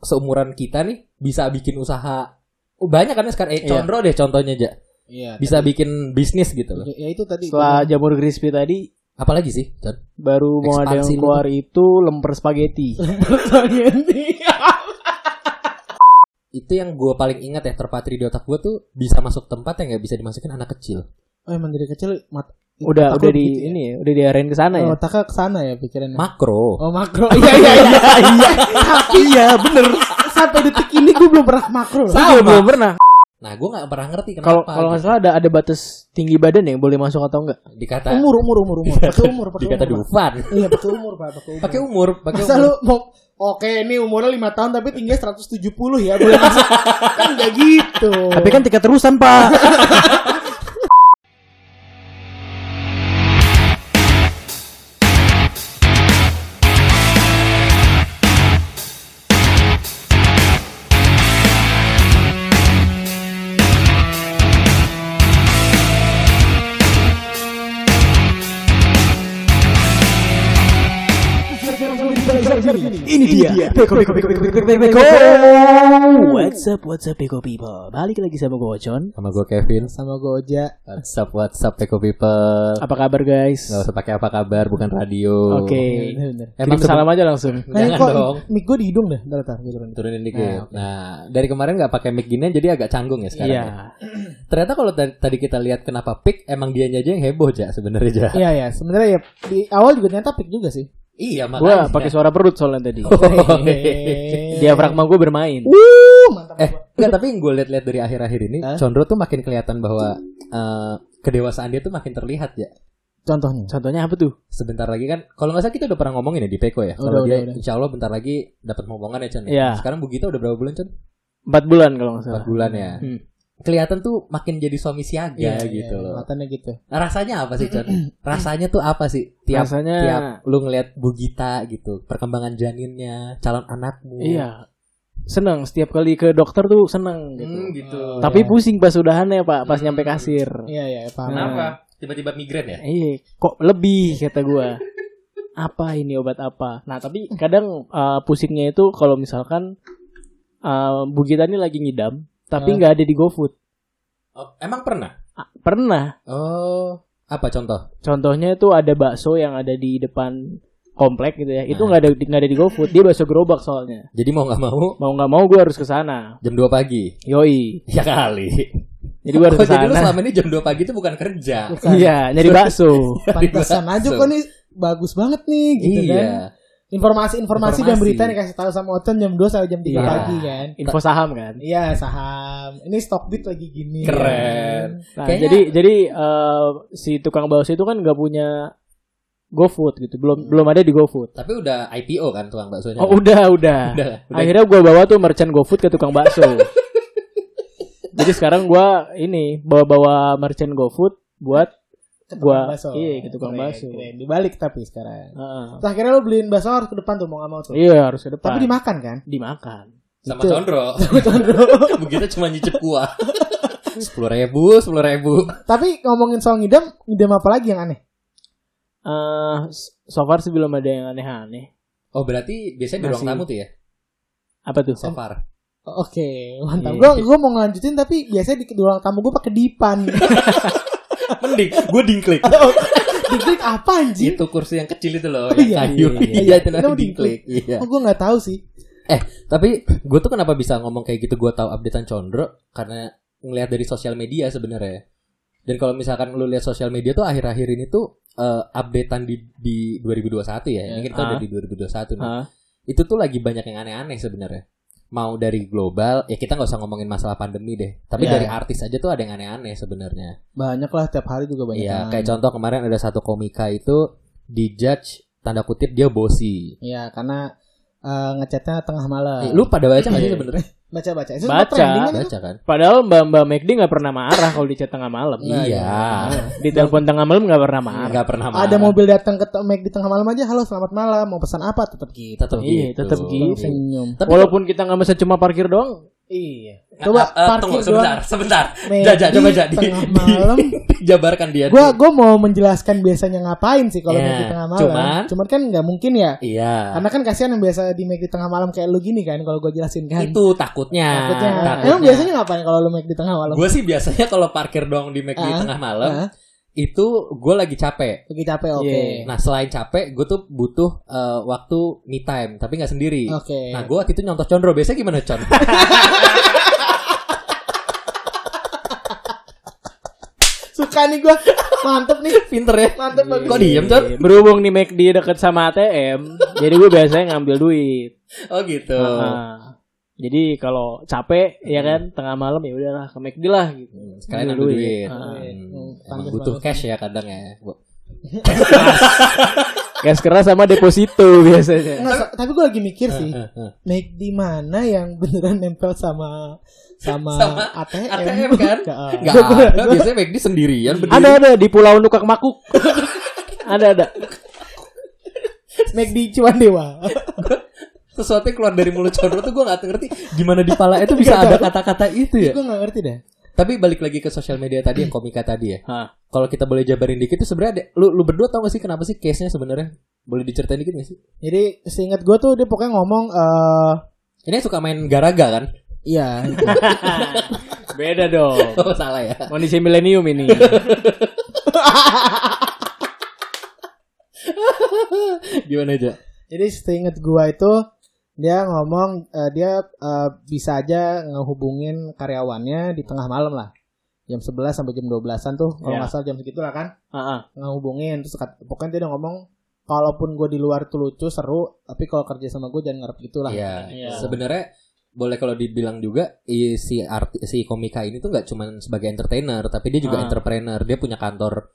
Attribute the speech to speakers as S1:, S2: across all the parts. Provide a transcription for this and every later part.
S1: seumuran kita nih bisa bikin usaha Oh, banyak kan sekarang eh
S2: Iya.
S1: Condro deh contohnya aja
S3: Iya.
S1: bisa bikin bisnis gitu loh
S3: Ya itu tadi.
S2: Setelah jamur crispy tadi
S1: apalagi sih Con?
S2: baru mau ada yang keluar itu lemper spaghetti.
S1: itu yang gue paling ingat ya terpatri di otak gue tuh bisa masuk tempat yang nggak bisa dimasukin anak kecil
S3: Oh emang dari kecil mat
S2: udah
S3: otak
S2: udah di
S3: begitu ya?
S2: ini ya, udah diarahin ke sana ya.
S3: Oh, otaknya ke sana ya pikirannya.
S1: makro
S3: Oh makro. Iya iya iya. iya. Tapi iya bener. Sampai detik ini gue belum pernah makro.
S2: Gue belum pernah.
S1: nah gue nggak pernah ngerti kenapa
S2: Kalau kalau nggak
S1: gitu.
S2: salah ada ada batas tinggi badan yang boleh masuk atau enggak?
S1: dikata
S3: Umur umur umur umur. Pakai umur pakai
S1: dikata. Dufan
S3: Iya pakai umur pak pakai umur.
S1: pakai umur pakai
S3: Masa
S1: umur
S3: lu mau Oke, ini umurnya 5 tahun tapi tingginya 170 ya. Boleh masuk. kan enggak gitu.
S2: Tapi kan tiga terusan pak. Ini dia. Beko beko beko beko beko beko. What's up what's up beko people. Balik lagi sama gue Ocon.
S1: sama gue Kevin
S3: sama Goja.
S1: WhatsApp WhatsApp Peko People
S2: Apa kabar guys?
S1: nggak usah pakai apa kabar bukan radio
S2: Oke.
S1: Sebe-
S2: salam aja langsung.
S3: Nah,
S1: Jangan
S3: kok
S1: dong.
S3: mic gue di hidung deh. Gue turunin.
S1: turunin dikit.
S3: Nah,
S1: Nah, dari kemarin nggak pakai mic gini jadi agak canggung ya sekarang.
S2: Iya.
S1: ya. Ternyata kalau tadi, kita lihat kenapa pick emang dia aja yang heboh aja sebenarnya aja.
S3: Iya ya, sebenarnya ya di awal juga ternyata pick juga sih.
S1: Iya
S2: Gua
S1: makanya.
S2: pakai suara perut soalnya tadi.
S3: Hehehe.
S2: Diafragma gue bermain.
S3: Uh, mantap.
S1: eh enggak tapi yang gue lihat-lihat dari akhir-akhir ini
S3: Hah?
S1: Condro tuh makin kelihatan bahwa eh, kedewasaan dia tuh makin terlihat ya.
S3: Contohnya.
S2: Contohnya apa tuh?
S1: Sebentar lagi kan kalau nggak salah kita udah pernah ngomongin ya di Peko ya. Kalau dia
S3: udah,
S1: insya Allah bentar lagi dapat momongan ya Con. ya?
S2: Iya.
S1: Sekarang Bu Gita udah berapa bulan Con?
S2: Empat bulan kalau nggak salah.
S1: Empat bulan ya.
S2: Hmm.
S1: Kelihatan tuh makin jadi suami siaga
S3: Iya,
S1: gitu
S3: iya,
S1: loh.
S3: Matanya gitu.
S1: Rasanya apa sih, Con? Rasanya tuh apa sih? Tiap
S2: Rasanya
S1: tiap lu ngelihat Bu Gita gitu, perkembangan janinnya, calon anakmu.
S2: iya. Seneng setiap kali ke dokter tuh seneng gitu.
S1: Hmm, gitu.
S2: Tapi pusing pas udahannya Pak, pas nyampe kasir.
S3: Iya iya paham.
S1: Kenapa? Tiba-tiba migrain ya?
S2: Iya, kok lebih kata gua. Apa ini obat apa? Nah, tapi kadang uh, pusingnya itu kalau misalkan uh, Bu Gita ini lagi ngidam, tapi
S3: Ah.
S2: nggak ada di GoFood.
S1: Oh, emang pernah?
S2: Ah, Pernah.
S1: Oh, apa contoh?
S2: Contohnya itu ada bakso yang ada di depan komplek gitu ya. Itu
S1: Nah.
S2: nggak ada nggak ada di GoFood. Dia bakso gerobak soalnya.
S1: Jadi mau nggak mau
S2: Mau nggak mau gue harus ke sana.
S1: jam 2 pagi.
S2: Yoi.
S1: Ya kali.
S2: Jadi gue harus
S1: Oh,
S2: ke
S1: jadi lu
S2: sana.
S1: selama ini jam 2 pagi itu bukan kerja.
S3: Bukan.
S2: Iya, nyari bakso.
S3: Pantesan aja kok nih bagus banget nih gitu
S1: iya.
S3: kan. Informasi-informasi dan
S1: Informasi.
S3: berita nih kasih tahu sama Oton jam 2 sampai jam 3
S2: Iya.
S3: pagi kan.
S2: Info saham kan.
S3: Iya saham. Ini Stockbit lagi gini.
S1: Keren.
S2: Nah,
S1: Kayaknya-
S2: jadi jadi eh, si tukang bakso itu kan nggak punya GoFood gitu. Belum belum ada di GoFood.
S1: Tapi udah IPO kan tukang baksonya.
S2: Oh, udah, udah.
S1: Udah, udah.
S2: Akhirnya gua bawa tuh merchant GoFood ke tukang bakso. jadi sekarang gua ini bawa-bawa merchant GoFood buat Gua-
S3: bakso.
S2: iya, ke tukang bakso.
S3: Dibalik tapi sekarang.
S2: Heeh.
S3: Terus akhirnya lo beliin bakso harus ke depan tuh mau gak mau tuh.
S2: Iya, harus ke depan.
S3: Tapi dimakan kan?
S2: dimakan.
S1: sama
S3: Itu.
S1: Condro. Begitu cuma nyicip kuah. Sepuluh ribu, sepuluh ribu.
S3: Tapi ngomongin soal ngidam, ngidam apa lagi yang aneh?
S2: Eh, so far sih belum ada yang aneh-aneh.
S1: Oh berarti biasanya di ruang tamu tuh ya?
S2: Apa tuh?
S1: So far.
S3: Oke, mantap.
S2: Iya.
S3: Gue gua mau ngelanjutin tapi biasanya di ruang tamu gue pakai dipan.
S1: Mending, gue dingklik.
S3: Diklik apa anjing?
S1: itu kursi yang kecil itu loh,
S3: Oh, iya,
S1: yang kayu.
S2: iya, iya.
S1: Iya, itu
S3: Itu
S1: namanya
S3: dingklik.
S1: dingklik. Iya.
S3: Oh, gue nggak tahu sih.
S1: Eh, tapi gue tuh kenapa bisa ngomong kayak gitu? Gue tahu updatean Condro karena ngelihat dari sosial media sebenarnya. Dan kalau misalkan lu lihat sosial media tuh akhir-akhir ini tuh eh, updatean di di 2021 ya. Ini kita
S2: Ah.
S1: udah di 2021 nih. Itu tuh lagi banyak yang aneh-aneh sebenarnya. Mau dari global, ya kita nggak usah ngomongin masalah pandemi deh. Tapi
S3: Iya.
S1: dari artis aja tuh ada yang aneh-aneh sebenarnya.
S3: Banyak lah tiap hari juga banyak.
S1: Iya,
S3: yang
S1: kayak contoh kemarin ada satu komika itu dijudge tanda kutip dia bosi.
S3: Iya, karena eh, ngechatnya tengah malam.
S1: Eh, lu pada baca nggak sih
S3: Iya.
S1: sebenarnya?
S3: baca baca. Itu
S2: Baca.
S3: trending kan itu?
S1: Baca kan?
S2: Padahal Mbak Mbak McD nggak pernah marah kalau di chat tengah malam.
S3: Nah,
S1: iya.
S2: Di telepon tengah malam nggak pernah marah.
S1: Nggak pernah marah.
S3: Ada mobil datang ke Mac di tengah malam aja, halo selamat malam, mau pesan apa? Tetap gitu.
S1: tetap
S2: Iya,
S1: gitu.
S2: tetap gitu.
S3: Senyum.
S1: Tapi
S2: Walaupun kita nggak bisa cuma parkir doang,
S3: Iya.
S1: Coba
S3: Coba parkir
S1: tunggu
S3: doang.
S1: sebentar, sebentar.
S3: Nih,
S1: Jaja,
S3: di
S1: coba jadi.
S3: tengah malam.
S1: Jabarkan dia.
S3: Gua gua mau menjelaskan biasanya ngapain sih kalau make di tengah malam.
S1: cuman-
S3: cuman kan nggak mungkin ya.
S1: Iya.
S3: Karena kan kasihan yang biasa di make di tengah malam kayak lu gini kan kalau gua jelasin kan.
S1: Itu takutnya.
S3: Takutnya.
S1: takutnya.
S3: Emang biasanya ngapain kalau lu make di tengah malam?
S1: Gue sih biasanya kalau parkir dong di McD
S3: Ah,
S1: tengah malam
S3: ah.
S1: Itu gue lagi capek.
S3: Lagi capek oke.
S2: Iya.
S1: Nah selain capek, gue tuh butuh eh, waktu me time, tapi nggak sendiri.
S3: Oke.
S1: Nah gue waktu itu nyontoh Condro. Biasanya gimana Con?
S3: Suka nih gua. Mantep nih.
S1: Pinter ya.
S3: Mantep bagus.
S1: Kok diem Con?
S2: Iya, Berhubung nih McD deket sama ATM, jadi gue biasanya ngambil duit.
S1: Oh gitu.
S2: Nah, jadi kalau capek ya kan tengah malam ya udahlah ke McD lah gitu.
S1: Hmm, Sekalian
S2: Ambil
S1: ambil
S2: duit.
S1: duit.
S2: Ah.
S1: Hmm,
S3: Hmm,
S1: Emang butuh
S3: banget.
S1: cash ya kadang ya. Bu-
S2: Gas keras sama deposito biasanya.
S3: Nggak, so- tapi gua lagi mikir sih.
S1: Eh, eh.
S3: Make di mana yang beneran nempel sama sama,
S1: Sama
S3: ATM,
S1: ATM kan?
S3: Ada.
S1: Gak ada. Biasanya McD sendirian berdiri.
S2: Ada ada di Pulau Nukak Makuk. ada ada.
S3: Make di Cuan Dewa.
S1: Sesuatu yang keluar dari mulut Condro tuh gue gak ngerti gimana di pala itu bisa ada kata-kata itu ya.
S3: Gue gak ngerti dah.
S1: Tapi balik lagi ke sosial media tadi yang komika tadi ya. Kalau kita boleh jabarin dikit tuh sebenarnya ada- lu lu berdua tau gak sih kenapa sih case-nya sebenarnya? Boleh diceritain dikit gak sih?
S3: Jadi seingat gue tuh dia pokoknya ngomong eh
S1: Ini suka main garaga kan?
S3: iya
S2: Beda dong.
S1: Oh salah ya.
S2: Kondisi milenium ini.
S1: Gimana aja?
S3: jadi seingat gue itu dia ngomong eh, dia eh, bisa aja ngehubungin karyawannya di tengah malam lah jam 11 sampai jam 12an tuh kalau nggak salah jam segitu lah kan
S2: Heeh.
S3: ngehubungin terus kat- pokoknya dia udah ngomong kalaupun gue di luar tuh lucu seru tapi kalau kerja sama gue jangan ngarep gitu lah
S1: Iya.
S2: Iya.
S1: Sebenarnya boleh kalau dibilang juga si arti si komika ini tuh nggak cuma sebagai entertainer tapi dia juga
S2: Ah.
S1: entrepreneur. Dia punya kantor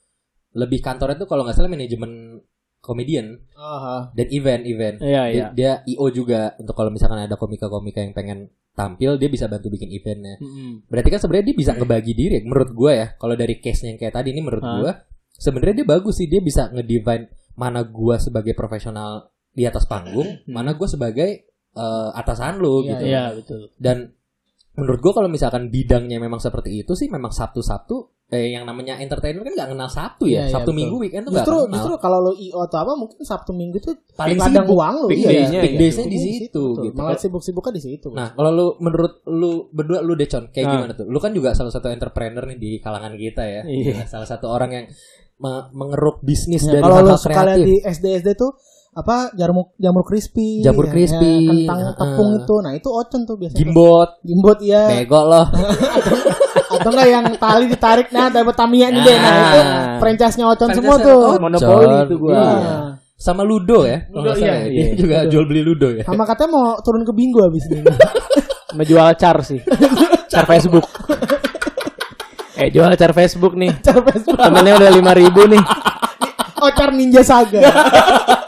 S1: lebih kantornya tuh kalau nggak salah manajemen komedian
S3: Aha.
S1: dan event-event.
S2: Iya
S1: Dia,
S2: iya.
S1: dia IO juga untuk kalau misalkan ada komika-komika yang pengen tampil dia bisa bantu bikin eventnya.
S2: Mm-mm.
S1: Berarti kan sebenarnya dia bisa ngebagi diri menurut gua ya. Kalau dari case-nya yang kayak tadi ini menurut
S2: Hah?
S1: gua sebenarnya dia bagus sih dia bisa ngedivine mana gua sebagai profesional di atas panggung,
S2: Hmm.
S1: mana gua sebagai eh, atasan lu
S3: Iya,
S1: gitu.
S2: Iya betul.
S1: Dan menurut gua kalau misalkan bidangnya memang seperti itu sih memang Sabtu-Sabtu eh yang namanya entertainer kan nggak kenal Sabtu ya.
S3: Iya, iya,
S1: Sabtu
S3: betul.
S1: Minggu weekend tuh
S3: Justru
S1: kenal.
S3: justru kalau lo IO atau apa mungkin Sabtu Minggu tuh
S1: Paling sibuk.
S3: uang lo iya.
S1: days-nya, big
S2: iya.
S1: days-nya di situ
S3: betul.
S1: gitu.
S3: Malah sibuk-sibuknya di situ.
S1: Nah, kalau lu menurut lu berdua lu Decon kayak
S2: Ah.
S1: gimana tuh? Lu kan juga salah satu entrepreneur nih di kalangan kita ya.
S2: Iya.
S1: Salah satu orang yang me- mengeruk bisnis
S3: Ya,
S1: dari
S3: kalau lo
S1: hal-hal
S3: suka lihat
S1: kreatif.
S3: di SD SD tuh apa jamur jamur crispy,
S1: Jamur
S3: ya,
S1: crispy,
S3: ya, kentang tepung itu. Nah, itu ocon tuh biasanya.
S1: Gimbot,
S3: Gimbot ya.
S1: bego loh.
S3: atau enggak yang tali ditarik nah dapat Tamiya nih deh. Nah,
S1: Nah.
S3: itu franchise-nya ocon semua tuh.
S2: Monopoli itu gua.
S1: Iya. Sama Ludo ya.
S3: Ludo, iya,
S1: ya.
S2: iya.
S1: Dia juga jual beli Ludo ya.
S3: Sama katanya mau turun ke Bingo habis ini.
S2: Menjual car sih. car Facebook. eh jual car Facebook nih.
S3: Cara Facebook.
S2: Temennya udah lima ribu nih.
S3: Ocar Ninja Saga.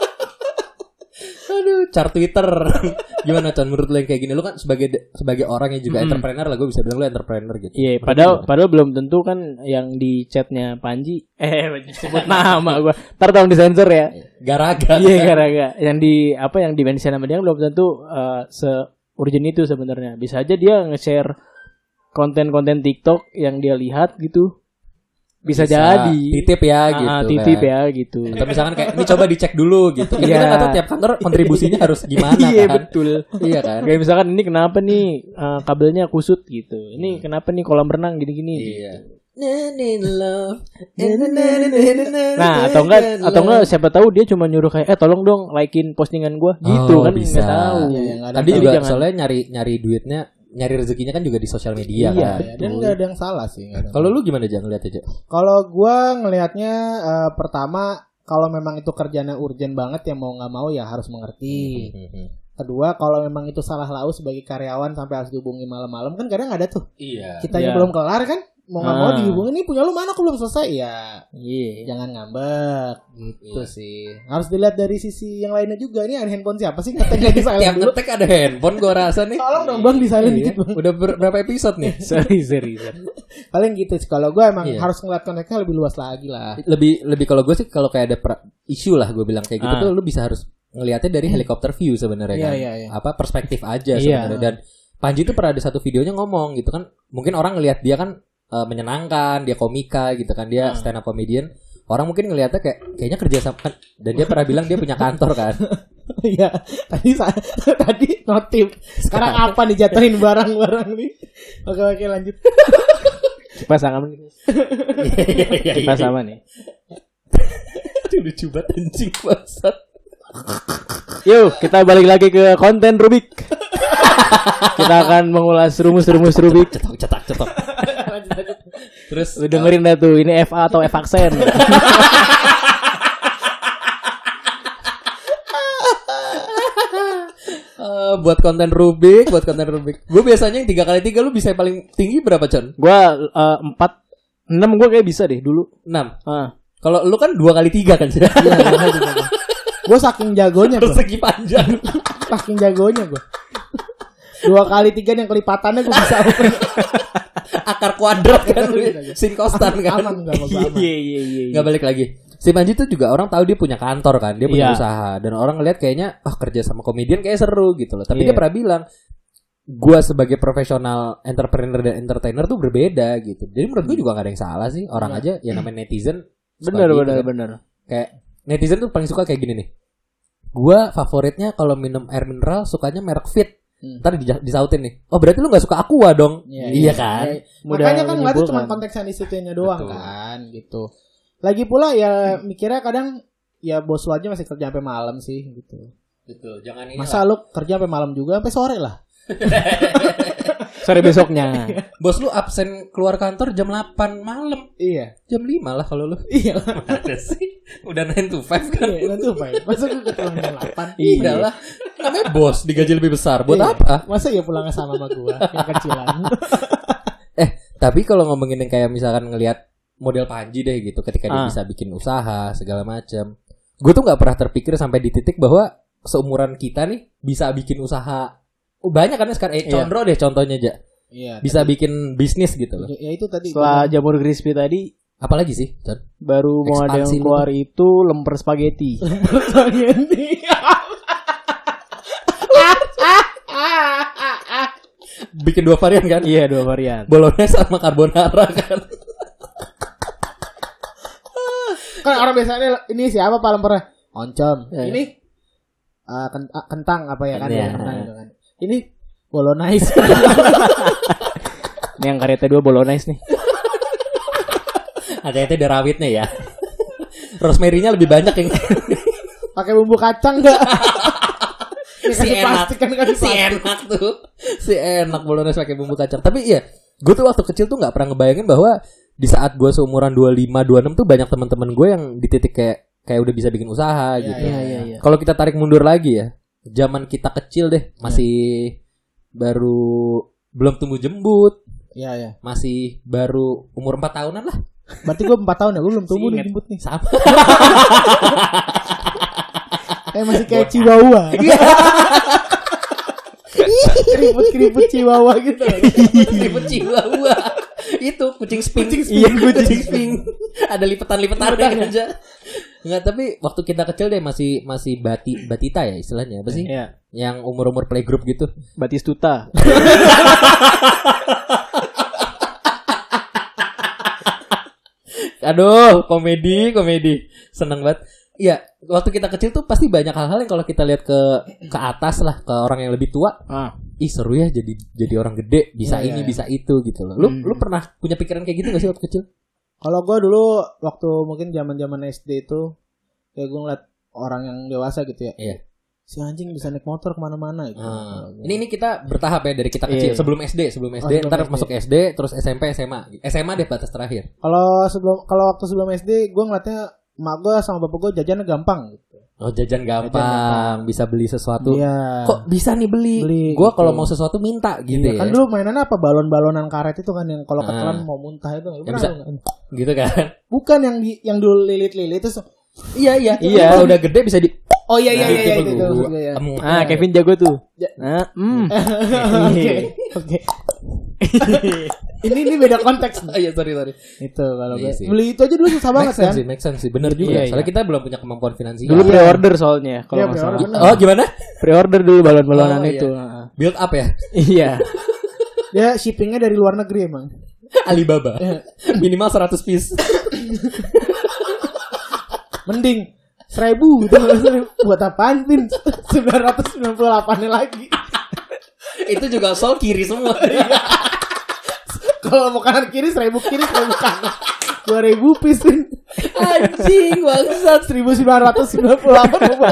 S1: Car Twitter. Gimana Con menurut lu yang kayak gini? Lu kan sebagai sebagai orang yang juga
S2: Mm-mm.
S1: entrepreneur lah, gue bisa bilang lu entrepreneur gitu.
S2: Iya,
S1: Menurut
S2: padahal
S1: gimana?
S2: padahal belum tentu kan yang di chatnya Panji eh sebut nama gua. Ntar tolong disensor ya.
S1: Garaga.
S2: Iya gara-gara yang di apa yang di mention sama dia belum tentu uh, se urgent itu sebenarnya. Bisa aja dia nge-share konten-konten TikTok yang dia lihat gitu. Bisa, jadi.
S1: Titip ya gitu.
S2: Ah, titip
S1: kan.
S2: ya gitu.
S1: Atau misalkan kayak ini coba dicek dulu gitu. Kan
S2: Iya.
S1: kita tahu tiap kantor kontribusinya harus gimana
S2: iya
S1: kan.
S2: betul.
S1: Iya kan?
S2: Kayak misalkan ini kenapa nih uh, kabelnya kusut gitu. Ini kenapa nih kolam renang gini-gini.
S1: Iya.
S2: Nah, atau enggak atau enggak siapa tahu dia cuma nyuruh kayak eh tolong dong likein postingan gua gitu
S1: Oh,
S2: kan
S1: bisa.
S2: tahu.
S3: Iya, iya, nggak ada
S1: Tadi juga
S2: jangan-
S1: soalnya nyari nyari duitnya, nyari rezekinya kan juga di sosial media
S2: Iya,
S1: kan.
S3: Ya, dan nggak ada yang salah sih. yang
S1: Kalau lu gimana aja ngeliat aja?
S3: Kalau gua ngelihatnya eh, pertama kalau memang itu kerjanya urgent banget ya mau nggak mau ya harus mengerti. Kedua kalau memang itu salah lau sebagai karyawan sampai harus dihubungi malam-malam kan kadang ada tuh
S1: Iya.
S3: kita yang
S2: Iya.
S3: belum kelar kan mau nggak mau
S2: Ah.
S3: dihubungin ini punya lu mana aku belum selesai ya
S2: Iya.
S3: jangan ngambek gitu
S1: Iya.
S3: sih harus dilihat dari sisi yang lainnya juga ini ada handphone siapa sih ngetek di silent
S1: Tiap ngetek ada handphone gua rasa nih.
S3: tolong dong bang di silent dikit bang
S1: Udah ber- berapa episode nih?
S2: sorry sorry. sorry.
S3: paling gitu sih kalau gua emang
S1: Iya.
S3: harus ngeliat konteksnya lebih luas lagi lah
S1: lebih lebih kalau gue sih kalau kayak ada isu lah gue bilang kayak gitu
S2: Ah.
S1: tuh lu bisa harus ngelihatnya dari helikopter view sebenarnya
S3: Iya,
S1: kan
S3: iya, iya.
S1: apa perspektif aja
S2: Iya.
S1: sebenarnya dan Panji itu pernah ada satu videonya ngomong gitu kan. Mungkin orang ngelihat dia kan eh, menyenangkan, dia komika gitu kan, dia
S3: Hmm.
S1: stand up comedian. Orang mungkin ngelihatnya kayak kayaknya kerja sama kan dan dia pernah bilang dia punya kantor kan.
S3: Iya, tadi tadi notif. Sekarang apa nih jatuhin barang-barang nih? Oke oke lanjut.
S2: Kipas sama nih. Kipas sama nih.
S1: Aduh, lucu banget anjing bangsat.
S2: Yuk, kita balik lagi ke konten Rubik. kita akan mengulas rumus-rumus Rubik.
S1: Cetok cetak cetok. Terus
S2: Lu dengerin dah tuh, ini FA atau F aksen.
S1: eh, buat konten Rubik, buat konten Rubik. Gue biasanya yang tiga kali tiga lu bisa yang paling tinggi berapa Con?
S2: gua eh, empat, enam gua kayak bisa deh dulu.
S1: Enam.
S2: Ah,
S1: Kalau lu kan dua kali tiga kan sih.
S3: Gue saking jagonya gue,
S1: Persegi panjang.
S3: saking jagonya gue. Dua kali tiga yang kelipatannya gue bisa.
S1: Akar kuadrat kan lu. Sin kostan kan.
S3: Aman gak mau aman.
S2: iya iya iya.
S1: Nggak balik lagi. Si Panji tuh juga orang tahu dia punya kantor kan, dia punya
S2: Iya.
S1: usaha dan orang ngeliat kayaknya ah kerja sama komedian kayak seru gitu loh. Tapi
S2: Iya.
S1: dia pernah bilang gua sebagai profesional entrepreneur dan entertainer tuh berbeda gitu. Jadi menurut gue juga gak ada yang salah sih. Orang aja ya namanya netizen. suka
S2: Bener
S1: gitu
S2: bener
S1: kan.
S2: bener.
S1: Kayak netizen tuh paling suka kayak gini nih. Gua favoritnya kalau minum air mineral sukanya merek Fit.
S3: Hmm.
S1: Ntar disautin nih. Oh berarti lu gak suka Aqua dong?
S3: Iya,
S1: iya kan?
S3: Ya,
S2: Mudah
S3: Makanya kan ngeliatnya cuma
S2: menyimpulkan.
S3: konteks yang di situnya doang
S1: Betul.
S3: kan gitu. Lagi pula ya mikirnya kadang ya bos lu aja masih kerja sampai malam sih gitu.
S1: Betul. Jangan ini
S3: Masa lu kerja sampai malam juga sampai sore lah.
S2: Sore besoknya.
S1: Bos lu absen keluar kantor jam 8 malam.
S3: Iya.
S1: Jam 5 lah kalau lu.
S3: Iya.
S1: Ada sih. Udah 9 to 5 kan.
S3: Iya, itu apa ya? Masa gue ketemuan jam 8?
S1: Iya lah. Namanya bos digaji lebih besar. Buat
S3: Iya.
S1: apa?
S3: Masa ya pulangnya sama sama gua yang kecilan.
S1: Eh, tapi kalau ngomongin yang kayak misalkan ngelihat model Panji deh gitu ketika dia
S2: Ah.
S1: bisa bikin usaha segala macam. Gue tuh nggak pernah terpikir sampai di titik bahwa seumuran kita nih bisa bikin usaha. Oh, banyak kan sekarang eh
S2: Iya.
S1: Condro deh contohnya aja.
S3: Iya.
S1: Bisa bikin bisnis gitu loh.
S3: Ya itu tadi.
S2: Setelah jamur crispy tadi
S1: Apalagi sih, Con?
S2: baru mau ada yang keluar itu lemper spaghetti.
S3: Spaghetti.
S1: Bikin dua varian kan?
S2: iya dua varian.
S1: Bolognese sama carbonara kan.
S3: kan orang biasanya ini siapa pak lempernya? Oncom.
S2: Iya.
S3: Ini ken- ah, kentang apa ya kan?
S1: Iya.
S3: Kentang gitu kan. Ini bolognese.
S2: Ini yang karetnya dua bolognese nih.
S1: Hati-hati ada rawitnya ya. Rosemary-nya lebih banyak yang
S3: Pakai bumbu kacang enggak?
S1: si enak.
S3: plastik kan kasih
S1: si enak tuh. Si enak bolognese pakai bumbu kacang. Tapi iya, gue tuh waktu kecil tuh nggak pernah ngebayangin bahwa di saat gue seumuran 25 26 tuh banyak teman-teman gue yang di titik kayak kayak udah bisa bikin usaha
S3: Iya,
S1: gitu.
S2: Iya iya iya.
S1: Kalau kita tarik mundur lagi ya, zaman kita kecil deh, masih baru belum tumbuh jembut,
S3: Iya ya.
S1: masih baru umur 4 tahunan lah.
S3: Berarti gue 4 tahun ya, gue belum tumbuh nih jembut nih.
S1: Sama.
S3: Kayak masih kayak chihuahua. Keriput-keriput chihuahua gitu.
S1: Ribut chihuahua. Itu kucing sping.
S2: Iya,
S1: kucing sping. Ada lipetan-lipetan aja. Enggak, tapi waktu kita kecil deh masih masih bati batita ya istilahnya apa sih?
S2: Iya.
S1: Yang umur-umur playgroup gitu.
S2: Batistuta.
S1: Aduh, komedi, komedi. Seneng banget. Iya, waktu kita kecil tuh pasti banyak hal-hal yang kalau kita lihat ke ke atas lah, ke orang yang lebih tua,
S2: Ah.
S1: ih seru ya jadi jadi orang gede, bisa
S3: Iya,
S1: ini,
S3: iya,
S1: bisa itu gitu loh. Lu
S2: Hmm.
S1: lu pernah punya pikiran kayak gitu gak sih waktu kecil?
S3: Kalau gue dulu waktu mungkin zaman-zaman SD itu kayak gue ngeliat orang yang dewasa gitu ya.
S1: Iya.
S3: Si anjing bisa naik motor ke
S1: mana-mana
S3: gitu. Gua.
S1: ini ini kita bertahap ya dari kita kecil
S2: Iya.
S1: sebelum SD sebelum SD
S3: sebelum
S1: ntar
S3: SD.
S1: masuk SD terus SMP SMA SMA deh batas terakhir
S3: Kalau sebelum kalau waktu sebelum SD gue ngeliatnya mak gue sama bapak gue jajannya gampang gitu.
S1: Oh jajan gampang,
S3: gampang.
S1: bisa beli sesuatu
S3: Iya.
S1: kok bisa nih beli,
S3: Beli,
S1: gua kalau
S3: gitu.
S1: mau sesuatu minta gitu
S3: Iya,
S1: ya
S3: kan dulu mainannya apa balon-balonan karet itu kan yang kalau
S1: Ah.
S3: ketelan mau muntah itu. Pernah
S1: bisa-
S3: nggak?
S1: gitu kan
S3: Bukan yang di, yang dulu lilit-lilit terus
S1: iya iya
S2: Iya.
S1: kalau udah gede bisa di
S3: Oh iya iya
S1: Nah,
S3: iya, iya,
S1: itu
S3: itu,
S1: gua-
S3: maksud gue ya.
S1: Em,
S2: Ah, Kevin jago tuh.
S3: Ja-
S2: Nah, hmm.
S3: Oke. Oke. ini ini beda konteks.
S1: Oh, iya sorry sorry.
S3: itu kalau
S1: Iya
S3: gue- beli itu aja dulu susah banget
S1: Make sense
S3: kan.
S1: sih, make sense sih. Bener juga.
S2: Iya, iya.
S1: Soalnya kita belum punya kemampuan finansial.
S2: Dulu pre-order soalnya kalau
S3: Iya,
S2: nggak salah.
S3: pre-order.
S1: Oh gimana?
S2: Pre-order dulu balon-balonan
S1: Oh, iya.
S2: itu. Heeh.
S1: Build up ya.
S2: Iya.
S3: Dia shippingnya dari luar negeri emang.
S1: Alibaba. Minimal 100 piece.
S3: Mending seribu gitu buat apaan pin 998 nya lagi
S1: Itu juga sol kiri semua.
S3: Kalau mau kanan kiri seribu kiri seribu kanan dua ribu piece pin
S1: Anjing bangsat.
S3: 1998 buat apa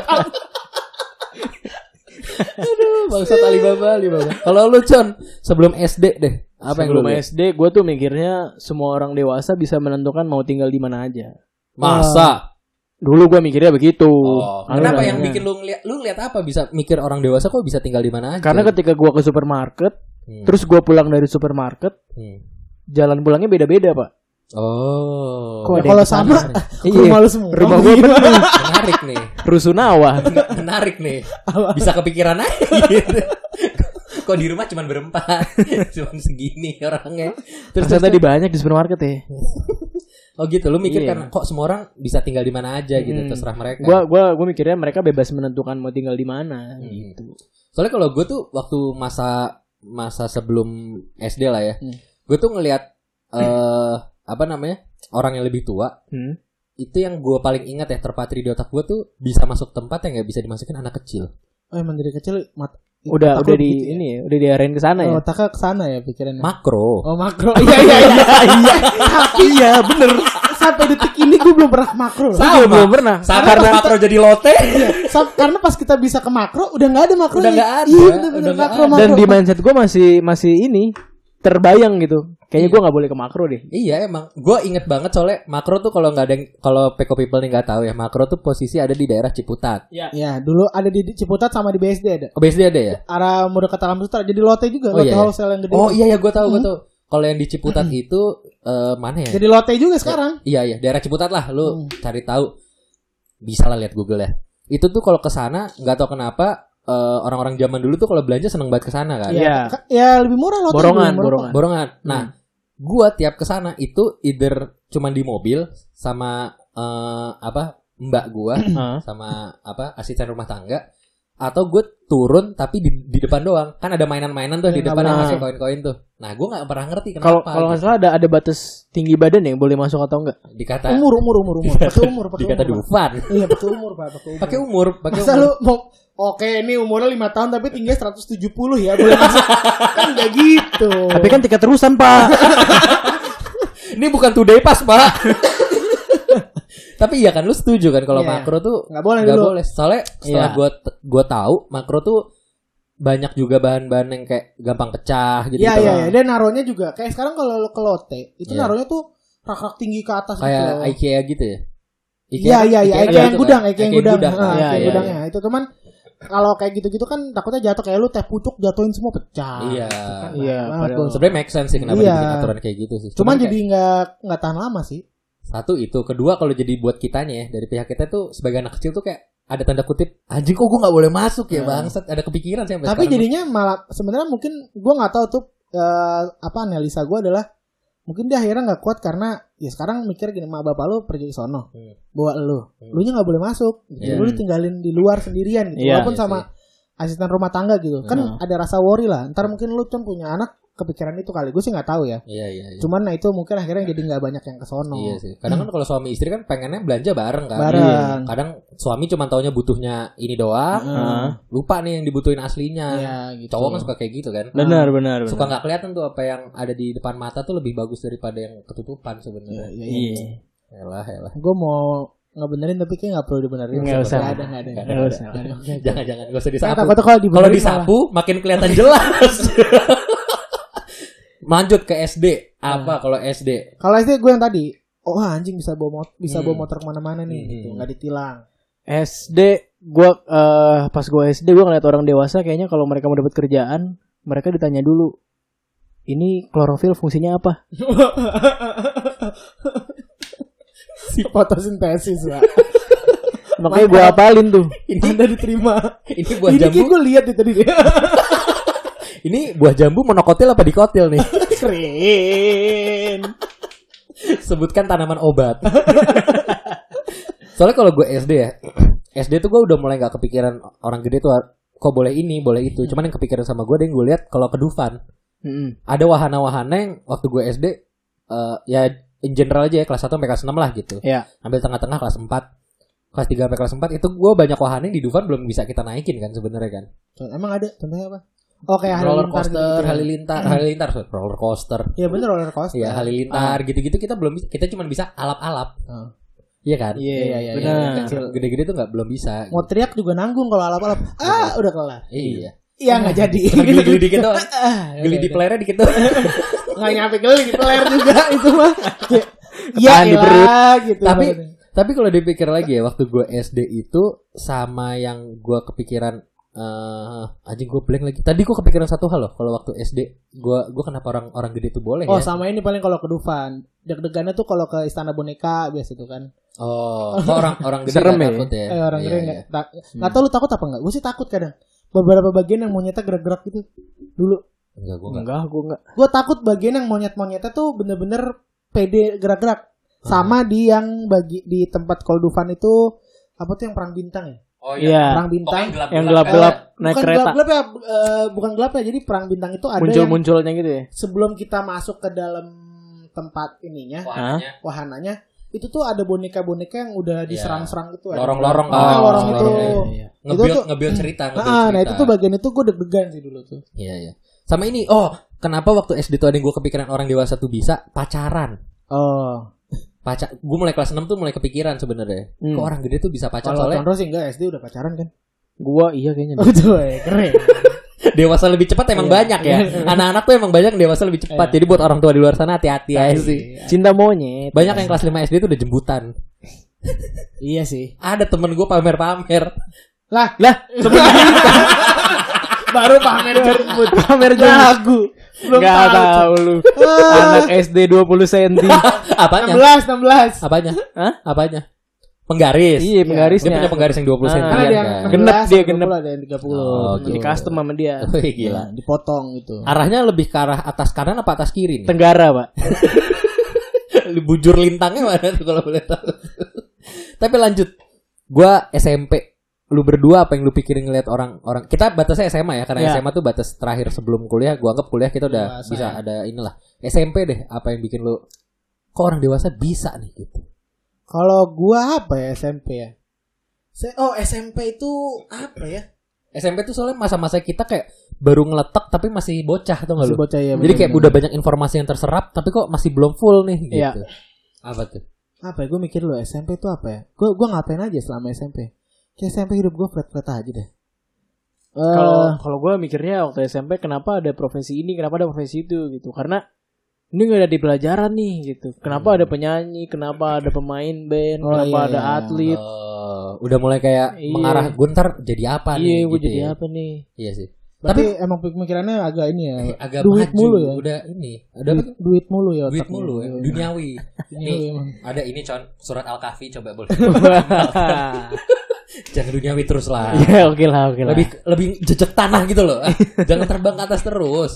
S1: Aduh, bangsat Alibaba, Alibaba. Kalau lu Con, sebelum SD deh, apa yang lu
S2: Sebelum
S1: lihat?
S2: SD gue tuh mikirnya semua orang dewasa bisa menentukan mau tinggal di mana aja.
S1: Masa?
S2: Dulu gue mikirnya begitu.
S1: Oh, kenapa yang bikin lu ngeliat lu ngeliat apa bisa mikir orang dewasa kok bisa tinggal di mana aja?
S2: Karena ketika gue ke supermarket,
S1: Hmm.
S2: terus gue pulang dari supermarket,
S1: Hmm.
S2: jalan pulangnya beda-beda pak.
S1: Oh.
S2: Kok
S3: Ya, kalau sama,
S2: nih?
S3: ke rumah lu semua.
S2: Rumah gue penuh.
S1: Menarik nih.
S2: Rusunawa.
S1: Menarik nih. Bisa kepikiran aja gitu. Kok di rumah cuman berempat, cuman segini orangnya. Terus
S2: Ternyata di banyak di supermarket ya.
S1: oh gitu, lu mikir
S2: Iya.
S1: karena kok semua orang bisa tinggal di mana aja gitu,
S2: Hmm.
S1: terserah mereka.
S2: Gua gua gua mikirnya mereka bebas menentukan mau tinggal di mana
S1: Hmm.
S2: gitu.
S1: Soalnya kalau gue tuh waktu masa masa sebelum SD lah ya,
S2: Hmm.
S1: gue tuh ngelihat eh apa namanya orang yang lebih tua
S2: Hmm.
S1: itu yang gue paling ingat ya terpatri di otak gue tuh bisa masuk tempat yang nggak bisa dimasukin anak kecil.
S3: Oh, emang dari kecil mat
S2: Udah udah di
S3: begitu ya?
S2: ini ya, udah diarahin ke sana
S3: Oh,
S2: ya.
S3: otaknya ke sana ya pikirannya.
S1: Makro.
S3: Oh makro, iya iya iya. iya. Tapi
S2: Iya bener.
S3: Sampai detik ini gue belum pernah ke makro.
S2: Saya juga belum pernah.
S1: Saat karena makro jadi lote.
S3: Sa- karena pas kita bisa ke makro udah nggak ada makro.
S1: Udah nggak ada,
S3: Iya,
S1: udah
S3: bener,
S1: nggak
S3: makro,
S1: ada.
S3: makro.
S2: Dan di mindset gue masih masih ini terbayang gitu. Kayaknya gue nggak boleh ke makro deh.
S1: Iya emang, gue inget banget soalnya makro tuh kalau nggak ada kalau Peko People nih nggak tahu ya, makro tuh posisi ada di daerah Ciputat.
S3: Ya dulu ada di Ciputat sama di BSD ada.
S1: Oh, BSD ada ya?
S3: Arah mau dekat Alam Sutra jadi lote juga,
S1: Oh,
S3: lote
S1: iya, iya.
S3: wholesale yang gede.
S1: Oh iya ya gue tahu gue tahu. Kalau yang di Ciputat itu eh, mana ya?
S3: Jadi lote juga sekarang.
S1: Iya iya daerah Ciputat lah, lu
S3: Hmm.
S1: cari tahu. Bisa lah lihat Google ya. Itu tuh kalau ke sana nggak tahu kenapa eh, orang-orang zaman dulu tuh kalau belanja seneng banget ke sana kan.
S2: Iya.
S3: Ka- Ya lebih murah lote.
S2: Borongan,
S3: murah.
S2: borongan.
S1: Borongan. Nah, gua tiap ke sana itu either cuman di mobil sama eh, apa mbak gua
S2: Hah?
S1: sama apa asisten rumah tangga atau gue turun tapi di, di depan doang kan ada mainan-mainan tuh di
S3: Iya,
S1: depan yang
S2: benar.
S1: masih koin-koin tuh nah gue nggak pernah ngerti
S2: Kalau
S1: kenapa
S2: kalau nggak
S1: gitu.
S2: salah ada ada batas tinggi badan ya yang boleh masuk atau enggak?
S1: dikata
S3: Umur umur umur umur. Pakai umur pakai
S1: dikata. Dufan
S3: Iya pakai umur pak pakai umur.
S1: pakai umur pakai
S3: Masa
S1: umur
S3: lu mau Oke ini umurnya 5 tahun tapi tingginya 170 ya boleh masuk kan nggak gitu.
S2: Tapi kan tiket terusan pak.
S1: ini bukan today pas pak tapi iya kan lu setuju kan kalau
S3: Iya.
S1: makro tuh
S3: nggak boleh
S1: nggak boleh soalnya setelah
S2: Iya.
S1: gue gue tahu makro tuh banyak juga bahan-bahan yang kayak gampang pecah gitu
S3: Iya
S1: gitu
S3: iya iya. Dia naruhnya juga kayak sekarang kalau lu ke lote itu
S1: Iya.
S3: naruhnya tuh rak-rak tinggi ke atas
S1: kayak
S3: gitu.
S1: IKEA gitu ya
S3: Iya
S1: kan-
S3: iya iya.
S1: kan
S3: Ikea yang
S1: gitu
S3: gudang,
S1: kan?
S3: Ikea yang
S1: Ikea
S3: gudang.
S1: gudang.
S3: Nah,
S2: Iya,
S3: Ikea
S2: iya,
S3: gudangnya. Itu cuman kalau kayak gitu-gitu kan takutnya jatuh kayak lu teh pucuk jatuhin semua pecah.
S1: Iya.
S3: Kan
S2: Iya,
S3: tuh.
S1: sebenarnya make sense sih kenapa
S3: Iya.
S1: dibikin aturan kayak gitu sih
S3: Cuman
S1: kayak-
S3: jadi nggak nggak tahan lama sih.
S1: Satu itu kedua kalau jadi buat kitanya ya dari pihak kita tuh sebagai anak kecil tuh kayak ada tanda kutip anjing kok gue nggak boleh masuk ya
S3: Nah.
S1: bangsat ada kepikiran sih
S3: Tapi jadinya malah sebenarnya mungkin gua nggak tahu tuh eh, apa analisa gua adalah mungkin dia akhirnya nggak kuat karena ya sekarang mikir gini mak bapak lu pergi ke sono
S1: Hmm.
S3: bawa lu
S1: Hmm.
S3: lu nya nggak boleh masuk gitu.
S1: Iya.
S3: lu ditinggalin di luar sendirian gitu
S2: Iya,
S3: walaupun
S1: iya
S3: sama asisten rumah tangga gitu kan
S2: Hmm.
S3: ada rasa worry lah ntar mungkin lu kan punya anak kepikiran itu kali gue sih nggak tahu ya
S1: iya iya iya.
S3: cuman nah itu mungkin akhirnya jadi nggak banyak yang ke sono
S1: Iya sih. Kadang kan kalau suami istri kan pengennya belanja bareng kan.
S3: Bareng.
S1: Iya. Kadang suami cuma taunya butuhnya ini doang,
S3: Heeh.
S1: lupa nih yang dibutuhin aslinya.
S3: Iya, gitu.
S1: Cowok kan suka kayak gitu kan.
S2: Benar benar.
S1: Suka nggak kelihatan tuh apa yang ada di depan mata tuh lebih bagus daripada yang ketutupan
S3: Iya,
S1: sebenarnya.
S3: iya, iya.
S2: Iya.
S1: Elah, elah.
S3: gue mau ngebenerin tapi kayak nggak perlu dibenerin
S2: Nggak usah.
S3: Nggak ada nggak ada
S1: Nggak
S3: nggak
S2: Nggak usah.
S3: Nggak.
S1: Jangan jangan gak usah disapu.
S3: takutnya kalau
S1: Kalau
S3: dibenerin
S1: disapu makin kelihatan jelas. Lanjut ke SD. Apa kalau SD?
S3: Kalau SD gue yang tadi, oh anjing bisa bawa motor, bisa
S1: Hmm.
S3: bawa motor ke mana-mana nih,
S1: Hmm.
S3: gitu, nggak ditilang.
S2: SD gua eh, pas gua SD gua ngeliat orang dewasa kayaknya kalau mereka mau dapat kerjaan mereka ditanya dulu ini klorofil fungsinya apa?
S3: Si fotosintesis lah.
S2: Makanya gua apalin tuh.
S1: Ini
S3: Anda diterima.
S1: ini buah
S3: Ini
S1: jambu.
S3: gue lihat di tadi dia.
S1: Ini buah jambu monokotil apa dikotil nih?
S3: Keren.
S1: Sebutkan tanaman obat. Soalnya kalau gue SD ya, SD tuh gue udah mulai nggak kepikiran orang gede tuh kok boleh ini, boleh itu. Cuman yang kepikiran sama gue deh gue lihat kalau ke Dufan
S2: Mm-mm.
S1: ada wahana-wahana yang waktu gue SD eh, ya in general aja ya kelas 1 sampai kelas 6 lah gitu.
S2: Ya.
S1: Ambil tengah-tengah kelas 4 kelas 3 sampai kelas 4 itu gue banyak wahana yang di Dufan belum bisa kita naikin kan sebenarnya kan.
S3: Emang ada contohnya apa? Oh kayak
S1: roller
S3: halilintar
S1: coaster,
S3: gitu-gitu.
S1: halilintar, halilintar, sorry, roller coaster.
S3: Iya bener roller coaster.
S1: Ya halilintar gitu-gitu kita belum bisa, kita cuma bisa alap-alap.
S3: Ah.
S1: Iya kan?
S3: Iya iya iya.
S2: Benar.
S3: iya, kecil.
S1: Gede-gede tuh nggak belum bisa.
S3: Mau teriak juga nanggung kalau alap-alap. Ah, udah kelar.
S1: Iya.
S3: Iya nggak jadi.
S1: Geli-geli dikit doang.
S3: Ah,
S1: Geli di pelernya dikit doang.
S3: nggak nyampe geli di peler juga itu mah. Iya elah, gitu.
S1: Tapi tapi kalau dipikir lagi ya waktu gue SD itu sama yang gue kepikiran eh anjing gue blank lagi. Tadi gue kepikiran satu hal loh kalau waktu SD gue gue kenapa orang orang gede itu boleh
S3: Oh
S1: ya?
S3: sama ini paling kalau ke Dufan Deg-degannya tuh kalau ke istana boneka biasa tuh kan
S1: Oh, orang orang gede
S2: Serem ya?
S1: takut ya?
S3: Eh orang
S1: Iya,
S3: gede
S1: iya.
S3: nggak ta- nggak tahu lu takut apa nggak? Gue sih takut kadang. Beberapa bagian yang monyetnya gerak-gerak gitu. Dulu
S1: Enggak gue enggak.
S2: Enggak, gue enggak.
S3: gue takut bagian yang monyet-monyetnya tuh bener-bener pede gerak-gerak. Sama di yang bagi di tempat Koldufan itu apa tuh yang perang bintang ya?
S1: Oh
S2: Iya.
S3: Perang bintang.
S2: Yang gelap-gelap naik
S3: bukan
S2: kereta.
S3: gelap-gelap ya, eh, bukan gelap ya. Jadi perang bintang itu ada yang
S2: Muncul-munculnya gitu ya.
S3: sebelum kita masuk ke dalam tempat ininya,
S1: Wahananya.
S3: wahananya, itu tuh ada boneka-boneka yang udah
S1: Iya.
S3: diserang-serang itu. ada.
S1: Lorong-lorong
S3: Ah,
S1: kan.
S3: lorong itu.
S1: Iya, iya.
S3: Itu tuh-
S1: ngebuild cerita, ngebuild
S3: Nah, nah
S1: cerita.
S3: itu tuh bagian itu gue deg-degan sih dulu tuh.
S1: Iya, iya. Sama ini, oh, kenapa waktu SD tuh ada yang gue kepikiran orang dewasa tuh bisa pacaran?
S3: Oh,
S1: Pacar, gue mulai kelas 6 tuh mulai kepikiran sebenarnya.
S2: Hmm.
S1: Kok orang gede tuh bisa pacaran
S3: kalau Condro sih enggak SD udah pacaran kan?
S2: Gua iya kayaknya.
S3: Oh, keren.
S1: dewasa lebih cepat emang
S3: Iya.
S1: banyak ya. Anak-anak tuh emang banyak dewasa lebih cepat.
S3: Iya.
S1: Jadi buat orang tua di luar sana hati-hati aja sih.
S2: Cinta monyet.
S1: Banyak yang kelas 5 SD tuh udah jembutan.
S3: iya sih.
S1: Ada temen gue pamer-pamer.
S3: Lah,
S2: Lah,
S3: baru pamer jemput.
S2: pamer
S3: Lagu. Belum
S2: Enggak
S3: tahu.
S2: tahu lu.
S3: Ah,
S2: Anak SD 20 cm.
S1: Apanya?
S3: 16, 16.
S1: Apanya?
S2: Hah?
S1: Apanya? Penggaris.
S2: Iya,
S1: Dia
S2: penggarisnya.
S1: punya penggaris yang 20
S2: Ah.
S1: cm
S3: Karena ada yang
S1: kan.
S2: Genep
S3: 16,
S2: dia,
S3: 20,
S2: genep.
S3: Ada yang 30.
S1: Oh,
S3: gitu.
S2: Jadi custom sama dia.
S1: Wih, gila.
S3: Nah, dipotong gitu.
S1: Arahnya lebih ke arah atas kanan apa atas kiri nih?
S2: Tenggara, Pak.
S1: Bujur lintangnya mana tuh kalau boleh tahu. Tapi lanjut. Gua SMP. Lu berdua apa yang lu pikirin ngeliat orang-orang kita batasnya SMA ya karena
S2: Ya.
S1: SMA tuh batas terakhir sebelum kuliah gua anggap kuliah kita udah
S3: Dewasa,
S1: bisa
S3: ya.
S1: ada inilah SMP deh apa yang bikin lu kok orang dewasa bisa nih gitu
S3: Kalau gua apa ya SMP ya? Se- oh SMP itu apa ya?
S1: SMP tuh soalnya masa-masa kita kayak baru ngeletek tapi masih bocah tuh nggak lu
S3: bocah ya.
S1: jadi kayak udah banyak informasi yang terserap tapi kok masih belum full nih gitu
S2: Iya.
S1: apa tuh
S3: apa ya? Gue mikir dulu SMP itu apa ya? Gue gua ngapain aja selama SMP? Kayak SMP hidup gue flat-flat aja deh.
S2: Kalau
S3: Eh,
S2: kalau gue mikirnya waktu SMP kenapa ada profesi ini, kenapa ada profesi itu gitu. Karena ini nggak ada di pelajaran nih gitu. Kenapa ada penyanyi, kenapa ada pemain band,
S3: Oh,
S2: kenapa
S3: iya,
S2: ada
S3: iya.
S2: atlet.
S1: Oh, udah mulai kayak
S2: Iya.
S1: mengarah gue ntar jadi apa nih
S2: Iya, gue
S1: gitu
S2: jadi
S1: ya.
S2: apa nih?
S1: iya sih
S3: berarti emang pemikirannya agak ini ya.
S1: agak
S3: duit
S1: maju
S3: mulu ya.
S1: udah ini udah
S3: Duit, duit mulu ya.
S1: duit mulu ya
S3: Iya.
S1: duniawi
S3: Iya, emang.
S1: ada ini con surat al kahfi coba boleh jangan duniawi terus lah
S2: Iya, oke lah, oke lah.
S1: lebih lebih jejak tanah gitu loh jangan terbang ke atas terus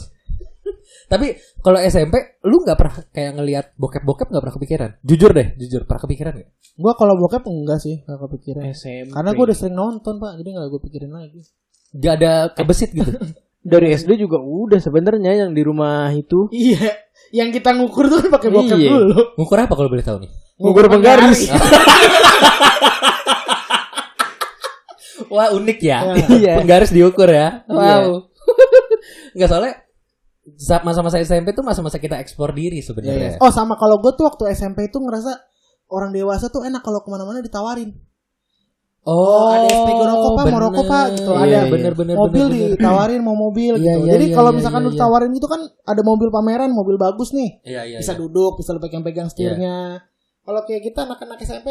S1: tapi kalau SMP lu nggak pernah kayak ngelihat bokep-bokep nggak pernah kepikiran jujur deh jujur pernah kepikiran nggak
S3: Gua kalau bokep enggak sih, enggak kepikiran.
S2: SMP.
S3: Karena gue udah sering nonton pak, jadi nggak gue pikirin lagi.
S1: Gak ada kebesit gitu
S2: dari SD juga udah sebenarnya yang di rumah itu
S3: Iya, yang kita ngukur tuh pakai bokep
S2: Iya.
S3: dulu.
S1: ngukur apa kalau boleh tahu nih
S2: ngukur penggaris.
S1: Wah unik ya.
S2: Iya.
S1: Penggaris diukur ya.
S2: Iya.
S1: Wow. Enggak soalnya saat masa-masa SMP tuh masa-masa kita ekspor diri
S3: Iya, iya.
S1: sebenarnya.
S3: Oh sama kalau gue tuh waktu SMP itu ngerasa orang dewasa tuh enak kalau ke mana-mana ditawarin.
S1: Oh,
S3: ada SP rokok pak, mau rokok pak gitu.
S1: Iya,
S3: ada
S1: bener bener
S3: mobil
S1: bener, bener.
S3: ditawarin mau mobil
S1: Iya,
S3: gitu.
S1: iya,
S3: Jadi
S1: iya,
S3: kalau
S1: iya,
S3: misalkan
S1: iya,
S3: lu
S1: iya.
S3: ditawarin itu kan ada mobil pameran, mobil bagus nih.
S1: Iya iya.
S3: bisa
S1: iya.
S3: duduk, bisa lu pegang-pegang setirnya. Kalau kayak kita anak-anak SMP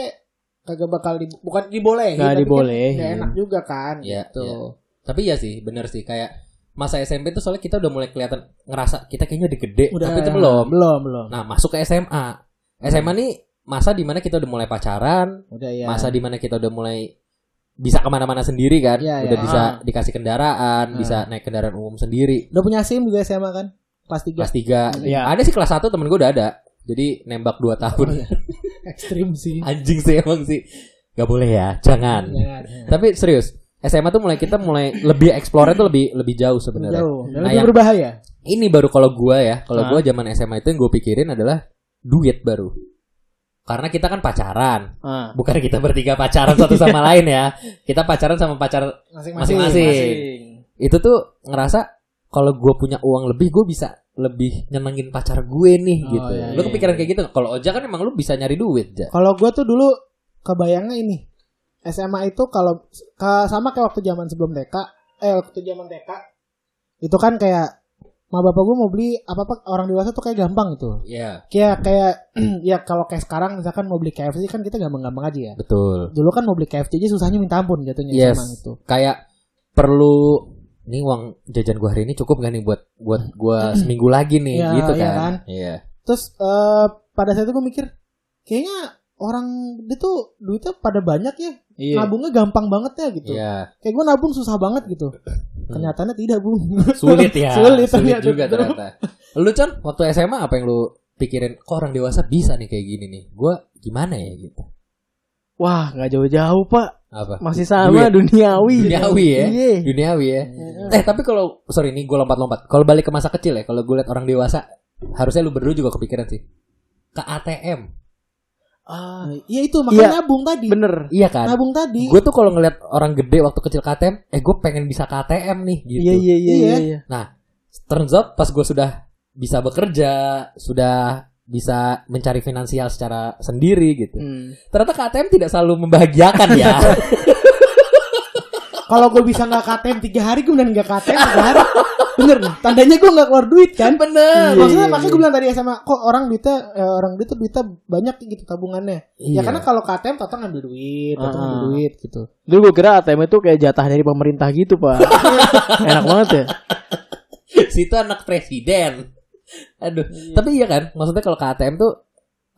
S3: kagak bakal di, bukan dibolehin,
S2: Nggak
S3: tapi kan enak juga kan
S1: Iya,
S3: gitu.
S1: iya. Tapi ya sih, bener sih kayak masa SMP tuh soalnya kita udah mulai kelihatan ngerasa kita kayaknya udah gede,
S3: Udah
S1: tapi itu belum.
S3: Belum, belum.
S1: Nah, masuk ke SMA. SMA nih masa di mana kita udah mulai pacaran,
S3: Udah ya.
S1: masa di mana kita udah mulai bisa ke mana-mana sendiri kan,
S3: Iya,
S1: udah
S3: iya.
S1: bisa
S2: Ah.
S1: dikasih kendaraan,
S3: Ah.
S1: bisa naik kendaraan umum sendiri.
S3: Udah punya SIM juga SMA kan? kelas 3
S1: kelas 3
S2: Iya.
S1: ada sih kelas 1 temen gue udah ada jadi nembak 2 tahun.
S3: Oh, iya. ekstrim sih.
S1: Anjing sih emang sih. Gak boleh ya jangan.
S3: Jangan.
S1: tapi serius SMA tuh mulai kita mulai lebih explore tuh lebih lebih jauh sebenarnya.
S3: Jauh. Dan
S1: Nah,
S3: lebih
S1: yang-
S3: berbahaya.
S1: Ini baru kalau gua ya kalau
S2: Hah?
S1: gua zaman SMA itu yang gue pikirin adalah duit baru. Karena kita kan pacaran.
S2: Ah.
S1: bukan kita bertiga pacaran satu sama lain ya. Kita pacaran sama pacar
S3: masing-masing
S1: Masing-masing. itu tuh ngerasa kalau gue punya uang lebih gue bisa lebih nyenengin pacar gue nih
S3: Oh,
S1: gitu
S3: iya,
S1: lu
S3: iya,
S1: kepikiran kayak gitu nggak? kalau Oja kan emang lu bisa nyari duit ja
S3: Kalau gue tuh dulu kebayangnya ini SMA itu kalau ka- sama kayak waktu zaman sebelum TK, eh waktu zaman TK itu kan kayak ma bapak gue mau beli apa apa orang dewasa tuh kayak gampang gitu.
S1: Iya
S3: Kayak kayak ya kalau kayak sekarang misalkan mau beli KFC kan kita gampang-gampang aja ya.
S1: betul
S3: Dulu kan mau beli KFC aja susahnya minta ampun jatuhnya
S1: Yes.
S3: Itu.
S1: kayak perlu ini uang jajan gue hari ini cukup gak nih buat buat gue seminggu lagi nih
S3: Iya,
S1: gitu
S3: iya
S1: kan
S3: kan?
S1: iya
S3: Terus eh, pada saat itu gue mikir kayaknya orang dia tuh duitnya pada banyak ya.
S2: Iya.
S3: Nabungnya gampang banget ya gitu.
S1: iya
S3: Kayak gue nabung susah banget gitu. Kenyataannya tidak, Bung.
S1: sulit ya
S3: Sulit,
S1: sulit
S3: ternyata.
S1: juga ternyata lu Con waktu SMA apa yang lu pikirin kok orang dewasa bisa nih kayak gini nih gue gimana ya gitu
S2: Wah, nggak jauh-jauh pak.
S1: apa
S2: Masih sama duniawi.
S1: Duniawi ya.
S2: Iya.
S1: duniawi ya eh tapi kalau sorry nih gue lompat-lompat kalau balik ke masa kecil ya kalau gue liat orang dewasa harusnya lu berdua juga kepikiran sih ke ATM
S3: Ah, iya itu makanya
S2: Iya.
S3: nabung tadi.
S2: Bener.
S1: iya kan
S3: Nabung tadi.
S1: gue tuh kalau ngeliat orang gede waktu kecil ke ATM eh gue pengen bisa ke ATM nih gitu
S2: Iya iya iya
S3: Iya.
S2: iya.
S1: nah turns out pas gue sudah bisa bekerja sudah bisa mencari finansial secara sendiri gitu
S2: Hmm.
S1: ternyata ke ATM tidak selalu membahagiakan ya
S3: Kalau gue bisa nggak KTM tiga hari, gue beneran nggak KTM tiga hari. Bener nih. Tandanya gue nggak keluar duit kan.
S1: bener
S3: Maksudnya makanya gue bilang tadi sama kok orang duitnya eh, orang duit tuh duitnya banyak gitu tabungannya.
S1: Iya.
S3: Ya karena kalau KTM tata ngambil duit, tata ngambil duit gitu.
S2: Dulu gue kira ATM itu kayak jatah dari pemerintah gitu pak. Enak banget ya.
S1: situ anak presiden. Aduh, tapi iya kan, maksudnya kalau ke ATM tuh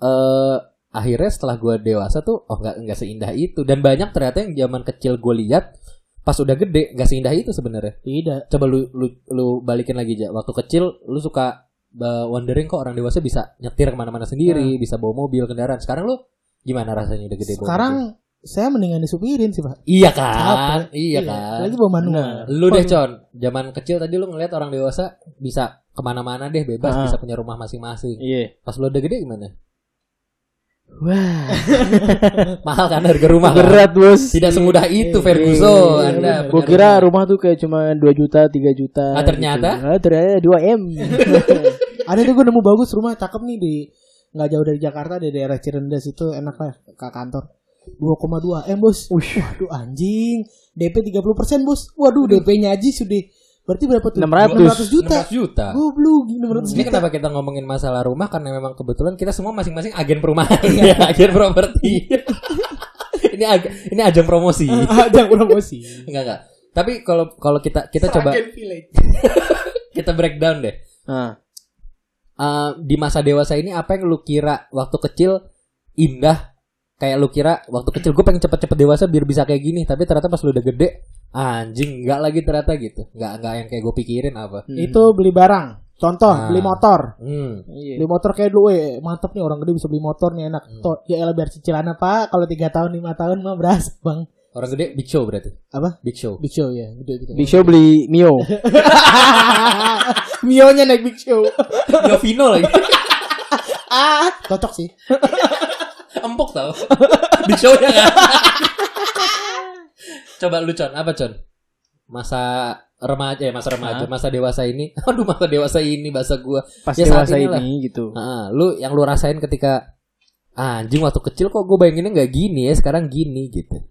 S1: eh akhirnya setelah gue dewasa tuh oh nggak nggak seindah itu dan banyak ternyata yang zaman kecil gue lihat pas udah gede nggak seindah itu sebenarnya.
S3: Tidak.
S1: Coba lu lu lu balikin lagi aja. Waktu kecil lu suka uh, wondering kok orang dewasa bisa nyetir ke mana-mana sendiri, bisa bawa mobil kendaraan. Sekarang lu gimana rasanya udah gede?
S3: Sekarang saya mendingan disupirin sih pak.
S1: iya kan,
S3: Capek.
S1: iya kan.
S3: Lagi bawa manual.
S1: Lu deh Con, zaman kecil tadi lu ngeliat orang dewasa bisa ke mana-mana deh bebas,
S2: Ah.
S1: bisa punya rumah masing-masing.
S2: Iya.
S1: Pas lu udah gede gimana?
S2: Wah.
S1: Mahal kan harga rumah kan?
S2: Berat bos.
S1: Tidak semudah itu
S3: Iya,
S1: Ferguson.
S3: iya,
S1: Anda
S3: iya.
S2: Gue
S1: punya
S2: kira
S1: rumah.
S2: rumah tuh kayak cuma 2 juta, 3 juta.
S1: Ah, ternyata?
S2: Gitu. Ah, ternyata 2 M.
S3: Ada tuh gue nemu bagus rumah cakep nih di nggak jauh dari Jakarta di daerah Cirendas itu enak lah ke kantor. 2,2 M bos. Waduh anjing. DP 30% bos. Waduh DP-nya aja sudah berarti berapa tuh?
S2: 600.
S3: 600 juta.
S1: 16 juta.
S3: Goblok 600
S1: Ini
S3: juta.
S1: kenapa kita ngomongin masalah rumah karena memang kebetulan kita semua masing-masing agen perumahan ya, agen properti. ini ag ini ajang promosi.
S3: Ajang promosi.
S1: enggak enggak. Tapi kalau kalau kita kita coba
S3: Seragen Village.
S1: kita breakdown deh.
S2: Ah.
S1: Eh, di masa dewasa ini apa yang lu kira waktu kecil indah kayak lu kira waktu kecil gue pengen cepet-cepet dewasa biar bisa kayak gini tapi ternyata pas lu udah gede anjing nggak lagi ternyata gitu nggak nggak yang kayak gue pikirin apa
S3: Itu beli barang. Contoh,
S1: Nah.
S3: beli motor.
S1: hmm.
S2: Iya.
S3: Beli motor kayak dulu, eh, mantep nih orang gede bisa beli motor nih enak.
S1: Hmm.
S3: Toh, ya elah biar cicilannya pak. Kalau tiga tahun, lima tahun mah berasa bang.
S1: orang gede big show berarti
S3: Apa?
S1: big show
S3: Big Show ya, gede gitu.
S2: Big Show beli Mio.
S3: Mio-nya naik Big Show.
S1: Yovino lagi
S3: ah, cocok sih.
S1: Empuk tau big show nya kan coba lu con apa con masa remaja ya masa remaja masa dewasa ini aduh masa dewasa ini bahasa gua
S2: Pas
S1: Ya,
S2: dewasa
S1: inilah.
S2: ini gitu.
S1: Nah, lu yang lu rasain ketika "Ah, anjing waktu kecil kok gue bayanginnya nggak gini ya sekarang gini gitu.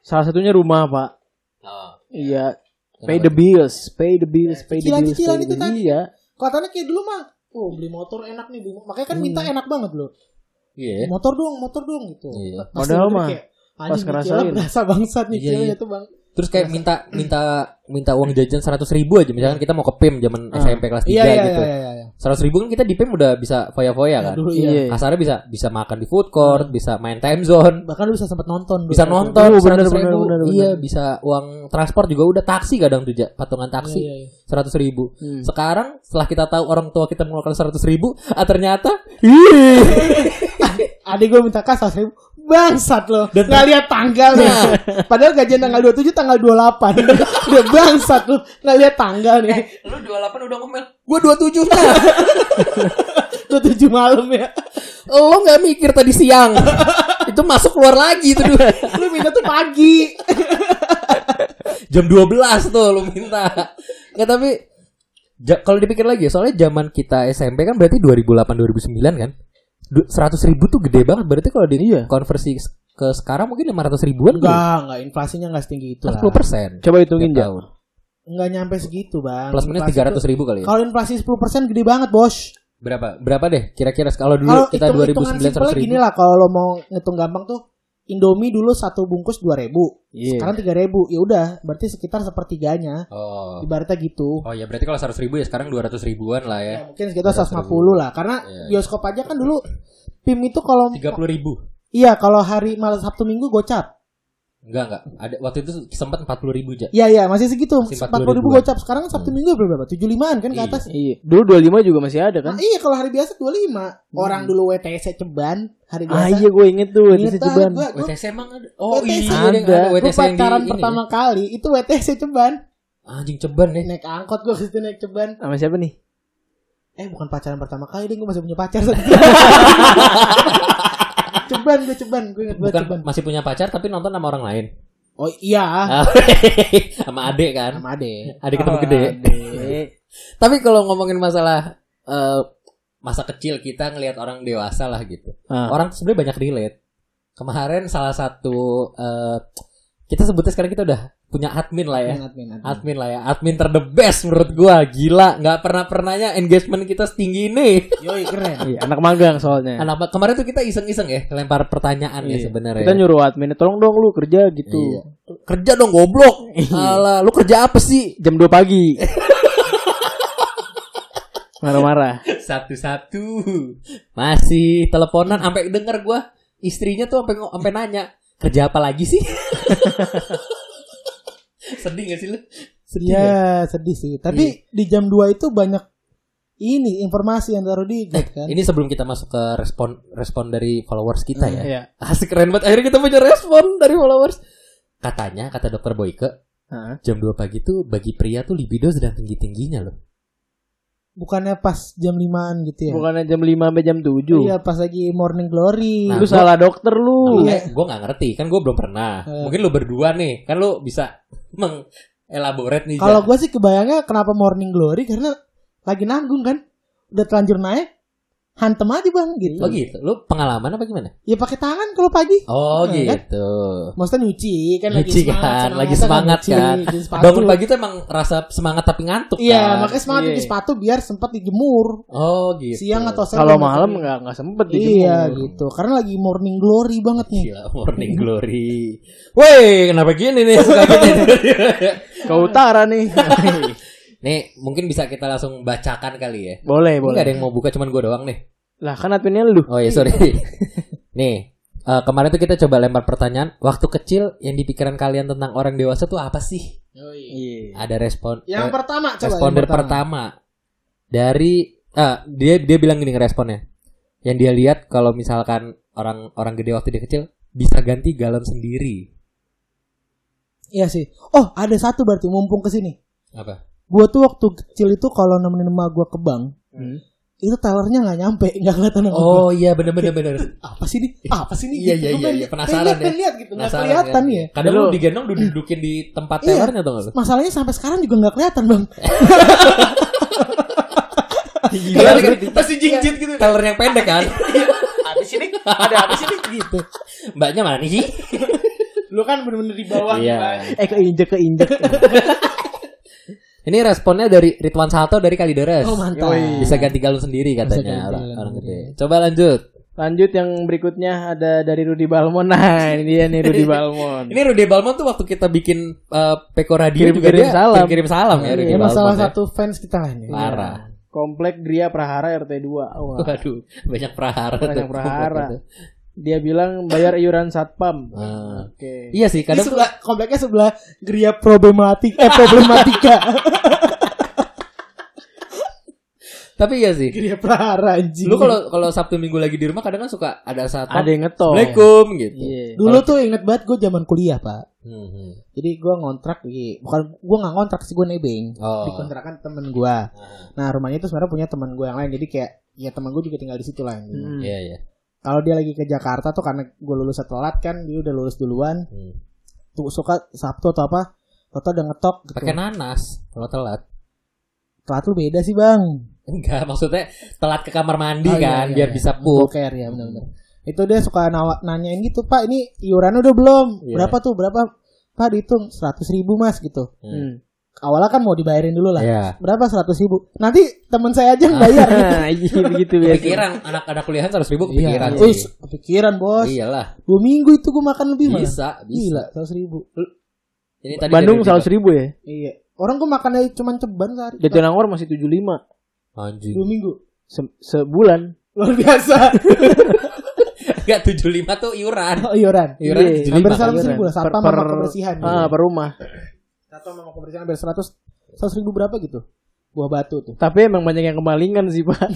S2: Salah satunya rumah pak.
S1: Oh,
S2: Iya. Pay the bills, pay the bills, pay the bills. Pay
S3: itu tadi.
S2: Iya.
S3: Katanya kayak dulu mah. Oh, beli motor enak nih. Makanya kan minta enak banget loh.
S1: Iya.
S3: Motor dong, motor dong gitu.
S1: Iya.
S3: Pas
S2: Padahal mah,
S3: kayak,
S2: pas ngerasain.
S3: berasa bangsat
S1: Iya,
S3: nyicilnya
S1: iya.
S3: tuh bang.
S1: Terus kayak minta minta minta uang jajan seratus ribu aja misalkan kita mau ke PIM zaman
S2: Ah.
S1: SMP kelas 3
S3: Iya iya
S1: gitu.
S3: iya iya. iya.
S1: Seratus ribu kan kita di PIM udah bisa foya-foya kan.
S3: Dulu
S2: Iya.
S3: iya.
S1: Kasarnya bisa bisa makan di food court, bisa main time zone,
S3: Bahkan lu bisa sempat nonton.
S1: bisa nonton seratus ribu.
S2: bener, bener.
S1: Iya bisa uang transport juga udah taksi kadang tuh patungan
S3: Iya,
S1: taksi
S3: iya, iya.
S1: seratus ribu.
S2: Hmm.
S1: Sekarang setelah kita tahu orang tua kita mengeluarkan seratus ribu, ah ternyata
S3: Adik gue minta kas 100 ribu. Bangsat loh. Nggak lihat tanggalnya. Padahal gajian tanggal 27 tanggal 28. Udah bangsat loh. Nggak lihat tanggalnya.
S1: lu 28 udah ngomel. Gua 27 nya.
S3: 27 malam ya.
S1: Lo nggak mikir tadi siang. itu masuk keluar lagi itu dulu.
S3: Lu minta tuh pagi.
S1: Jam 12 tuh lu minta. Nggak tapi ja- kalau dipikir lagi soalnya zaman kita SMP kan berarti 2008 2009 kan. 100 ribu tuh gede banget berarti kalau di
S2: Iya.
S1: konversi ke sekarang mungkin 500 ribuan tuh.
S3: Enggak, enggak inflasinya enggak setinggi itu lah.
S1: 10 persen.
S2: Coba hitungin jauh.
S1: tahun.
S3: Enggak nyampe segitu, Bang.
S1: Plus minus 300
S3: tuh-
S1: ribu kali ya.
S3: Kalau inflasi 10% gede banget, Bos.
S1: Berapa? Berapa deh? Kira-kira kalau dulu
S3: Kalau
S1: kita
S3: hitung hitungan
S1: 2009
S3: simpelnya
S1: 100
S3: gini
S1: ribu.
S3: lah kalau lo mau ngitung gampang tuh Indomie dulu satu bungkus 2000.
S2: Iya.
S3: Sekarang 3000. Ya udah, berarti sekitar sepertiganya.
S1: Oh.
S3: Ibaratnya gitu.
S1: Oh ya berarti kalau 100 ribu ya sekarang 200 ribuan lah ya.
S3: Ya, mungkin sekitar 150 lah karena
S1: Iya.
S3: bioskop aja kan dulu PIM itu kalau
S1: 30 ribu.
S3: iya kalau hari malam Sabtu Minggu gocap.
S1: Enggak enggak. Ada waktu itu sempat 40 ribu aja.
S3: Iya iya masih segitu.
S1: Masih
S3: 40 ribu
S1: 40.000-an.
S3: gocap. Sekarang Sabtu Minggu berapa? 75an kan ke
S1: Iya.
S3: atas.
S2: Iya. Dulu 25 juga masih ada kan?
S3: Nah, iya kalau hari biasa 25. Orang dulu WTC ceban hari biasa.
S2: Ah iya gue inget tuh WTC
S3: ah,
S2: Ceban.
S3: gua- gua-
S1: WTC emang ada. Oh
S3: WTC
S1: iya ada.
S2: ada.
S1: WTC yang di
S3: pacaran
S1: ini
S3: pertama kali itu WTC ceban.
S1: ya. Anjing ceban nih.
S3: Naik angkot gua ke situ naik ceban.
S2: Sama siapa nih?
S3: Eh bukan pacaran pertama kali deh gua masih punya pacar. ceban gue ceban, gue inget banget ceban.
S1: masih punya pacar tapi nonton sama orang lain.
S3: Oh iya,
S1: Ah, sama adek kan.
S3: sama Ade.
S1: Adik ketemu
S2: Oh,
S1: gede.
S2: Ade.
S1: Tapi kalau ngomongin masalah eh, masa kecil kita ngelihat orang dewasa lah gitu.
S2: Ah.
S1: Orang sebenarnya banyak relate. Kemarin salah satu eh, kita sebutnya sekarang kita udah punya admin lah ya.
S3: Admin, admin.
S1: Admin lah ya, admin ter the best menurut gua. Gila, nggak pernah pernahnya engagement kita setinggi ini.
S3: Yoi keren.
S2: Iya, anak magang soalnya.
S1: Anak kemarin tuh kita iseng-iseng ya, lempar pertanyaan ya
S2: Iya.
S1: sebenarnya.
S2: Kita nyuruh admin, tolong dong lu kerja gitu.
S1: Iya. Kerja dong goblok. Alah, lu kerja apa sih?
S2: Jam 2 pagi. Marah-marah.
S1: Satu-satu. Masih teleponan sampai denger gua istrinya tuh sampai sampai nanya, "Kerja apa lagi sih?" Sedih gak sih lu? Sedih. nggak?
S3: Iya sedih sih. Tapi di jam 2 itu banyak ini informasi yang taruh di grup kan.
S1: Ini sebelum kita masuk ke respon respon dari followers kita ya.
S2: Iya.
S1: Asik keren banget. Akhirnya kita punya respon dari followers. Katanya, kata dokter Boyke,
S2: Heeh.
S1: jam 2 pagi tuh bagi pria tuh libido sedang tinggi-tingginya loh.
S3: Bukannya pas jam 5an gitu ya.
S2: Bukannya jam 5 sampai jam 7.
S3: Iya pas lagi morning glory.
S1: Nah,
S2: Lu
S1: gua-
S2: salah dokter lu.
S3: Iya.
S1: Gue gak ngerti, kan gue belum pernah.
S3: Eh.
S1: Mungkin lu berdua nih, kan lu bisa mengelaborate nih.
S3: Kalau gue sih kebayangnya kenapa morning glory karena lagi nanggung kan. Udah telanjur naik, hantem aja bang gitu.
S1: Oh gitu, lu pengalaman apa gimana?
S3: Ya pakai tangan kalau pagi.
S1: Oh
S3: Nah,
S1: gitu.
S3: Maksudnya nyuci kan lagi
S1: Nyuci
S3: semangat,
S1: kan,
S3: semangat
S1: lagi semangat
S3: nyuci,
S1: kan.
S3: nyuci.
S1: Bangun pagi tuh emang rasa semangat tapi ngantuk
S3: Iya,
S1: kan.
S3: makanya semangat
S2: Iya.
S3: nyuci sepatu biar sempat dijemur.
S1: Oh gitu.
S3: Siang atau sore.
S2: Kalau
S3: gitu.
S2: malam nggak nggak sempet
S3: Iya
S2: dijemur.
S3: gitu. Karena lagi morning glory banget nih.
S1: Gila, morning glory. Woi, kenapa gini nih? Suka gini.
S2: Ke utara nih.
S1: nih, mungkin bisa kita langsung bacakan kali ya.
S2: boleh,
S1: Ini
S2: boleh.
S1: nggak ada yang mau buka, cuman gue doang nih.
S2: Lah kan adminnya lu.
S1: Oh iya, sorry. nih, eh, kemarin tuh kita coba lempar pertanyaan. Waktu kecil yang di pikiran kalian tentang orang dewasa tuh apa sih?
S2: Iya.
S1: Ada respon.
S3: Yang
S1: eh,
S3: pertama coba
S1: responder
S3: yang pertama.
S1: pertama. Dari ah, dia dia bilang gini responnya. Yang dia lihat kalau misalkan orang orang gede waktu dia kecil bisa ganti galon sendiri.
S3: Iya sih. Oh, ada satu berarti mumpung ke sini.
S1: Apa?
S3: Gua tuh waktu kecil itu kalau nemenin emak gua ke bank,
S2: Hmm.
S3: itu tellernya nggak nyampe, nggak kelihatan.
S1: Oh iya bener bener bener.
S3: Apa sih nih? Apa sih nih?
S1: Iya,
S3: Gitu.
S1: iya,
S3: Gua
S1: iya, iya. Penasaran ya.
S3: lihat gitu, nggak kelihatan
S1: kan?
S3: ya.
S1: Kadang
S2: Lu-
S1: digendong dudukin di tempat
S3: Iya.
S1: tellernya tuh nggak?
S3: Masalahnya sampai sekarang juga nggak kelihatan bang.
S1: Iya, pasti jinjit gitu. Teller yang pendek kan?
S3: Apa sih nih? Ada apa sih nih? Gitu.
S1: Mbaknya mana sih?
S3: Lu kan bener-bener di bawah.
S1: Iya.
S2: Eh keinjek keinjek.
S1: Ini responnya dari Ridwan Salto dari Kalideres.
S3: Oh mantap.
S2: Yoi.
S1: Bisa ganti galon sendiri katanya orang, gede. Coba lanjut.
S2: Lanjut yang berikutnya ada dari Rudy Balmon. Nah, ini dia nih Rudy Balmon.
S1: Ini Rudy Balmon tuh waktu kita bikin uh, Peko Radio juga
S2: Kirim-kirim
S1: dia
S2: salam.
S1: kirim salam ya Rudy
S3: Ini
S1: Balmon.
S3: salah
S1: ya.
S3: satu fans kita lah ini.
S1: Parah.
S2: Komplek Gria Prahara RT 2. Wah,
S1: Waduh, banyak prahara.
S2: banyak
S1: tuh.
S2: prahara. Dia bilang bayar iuran satpam.
S1: Ah.
S2: Oke.
S1: Iya sih, kadang tuh
S3: sebelah kompleknya sebelah geria problematik eh problematika.
S1: tapi iya sih.
S3: geria prahara anjing.
S1: Lu kalau kalau Sabtu Minggu lagi di rumah kadang kan suka ada saat
S2: Ada yang ngetol.
S1: Assalamualaikum gitu.
S2: Iya.
S3: dulu tuh inget banget gue zaman kuliah pak.
S1: Hmm, hmm.
S3: Jadi gue ngontrak di bukan gue nggak ngontrak sih gue nebeng
S1: Oh.
S3: di kontrakan temen gue. Nah rumahnya itu sebenarnya punya teman gue yang lain. Jadi kayak ya teman gue juga tinggal di situ lah. gitu.
S2: Hmm.
S1: Iya, iya.
S3: Kalau dia lagi ke Jakarta tuh karena gue lulus telat kan, dia udah lulus duluan.
S1: Hmm.
S3: Tuh suka Sabtu atau apa? Toto udah ngetok gitu.
S1: Pakai nanas kalau telat.
S3: Telat lu beda sih bang.
S1: Enggak, maksudnya telat ke kamar mandi
S3: Oh, iya,
S1: kan
S3: iya,
S1: biar
S3: iya.
S1: bisa.
S3: Boker ya benar-benar. Itu dia suka nawa, nanyain gitu, Pak, ini iurannya udah belum?
S1: Iya.
S3: Berapa tuh? Berapa? Pak dihitung seratus ribu mas gitu.
S2: Hmm.
S3: Awalnya kan mau dibayarin dulu lah.
S1: Iya.
S3: Berapa seratus ribu? Nanti teman saya aja yang bayar.
S2: Nah, iya begitu biasa.
S1: Kepikiran anak-anak kuliahan seratus ribu
S3: Iya.
S1: kepikiran
S3: Wih,
S1: sih.
S3: kepikiran bos.
S1: Iyalah,
S3: Dua minggu itu gue makan lebih malah.
S1: bisa, bisa.
S3: Gila, seratus ribu.
S1: Ini tadi
S2: Bandung seratus ribu ya.
S3: Iya. Orang gue makannya cuma ceban sehari.
S2: Jatinangor masih 75
S1: Anjing.
S3: Dua minggu.
S2: Se- sebulan.
S3: Luar biasa.
S1: Enggak 75 tuh iuran.
S3: oh, iuran.
S1: Iuran
S2: Iya.
S1: 75
S3: Hampir
S1: kan?
S3: seratus ribu lah.
S2: Per-
S3: Satpam
S2: per-
S3: sama kebersihan.
S2: Ah, per rumah.
S3: Satu sama kebersihan hampir seratus. Seratus ribu berapa gitu? Buah batu tuh.
S2: Tapi emang banyak yang kemalingan sih, Pak.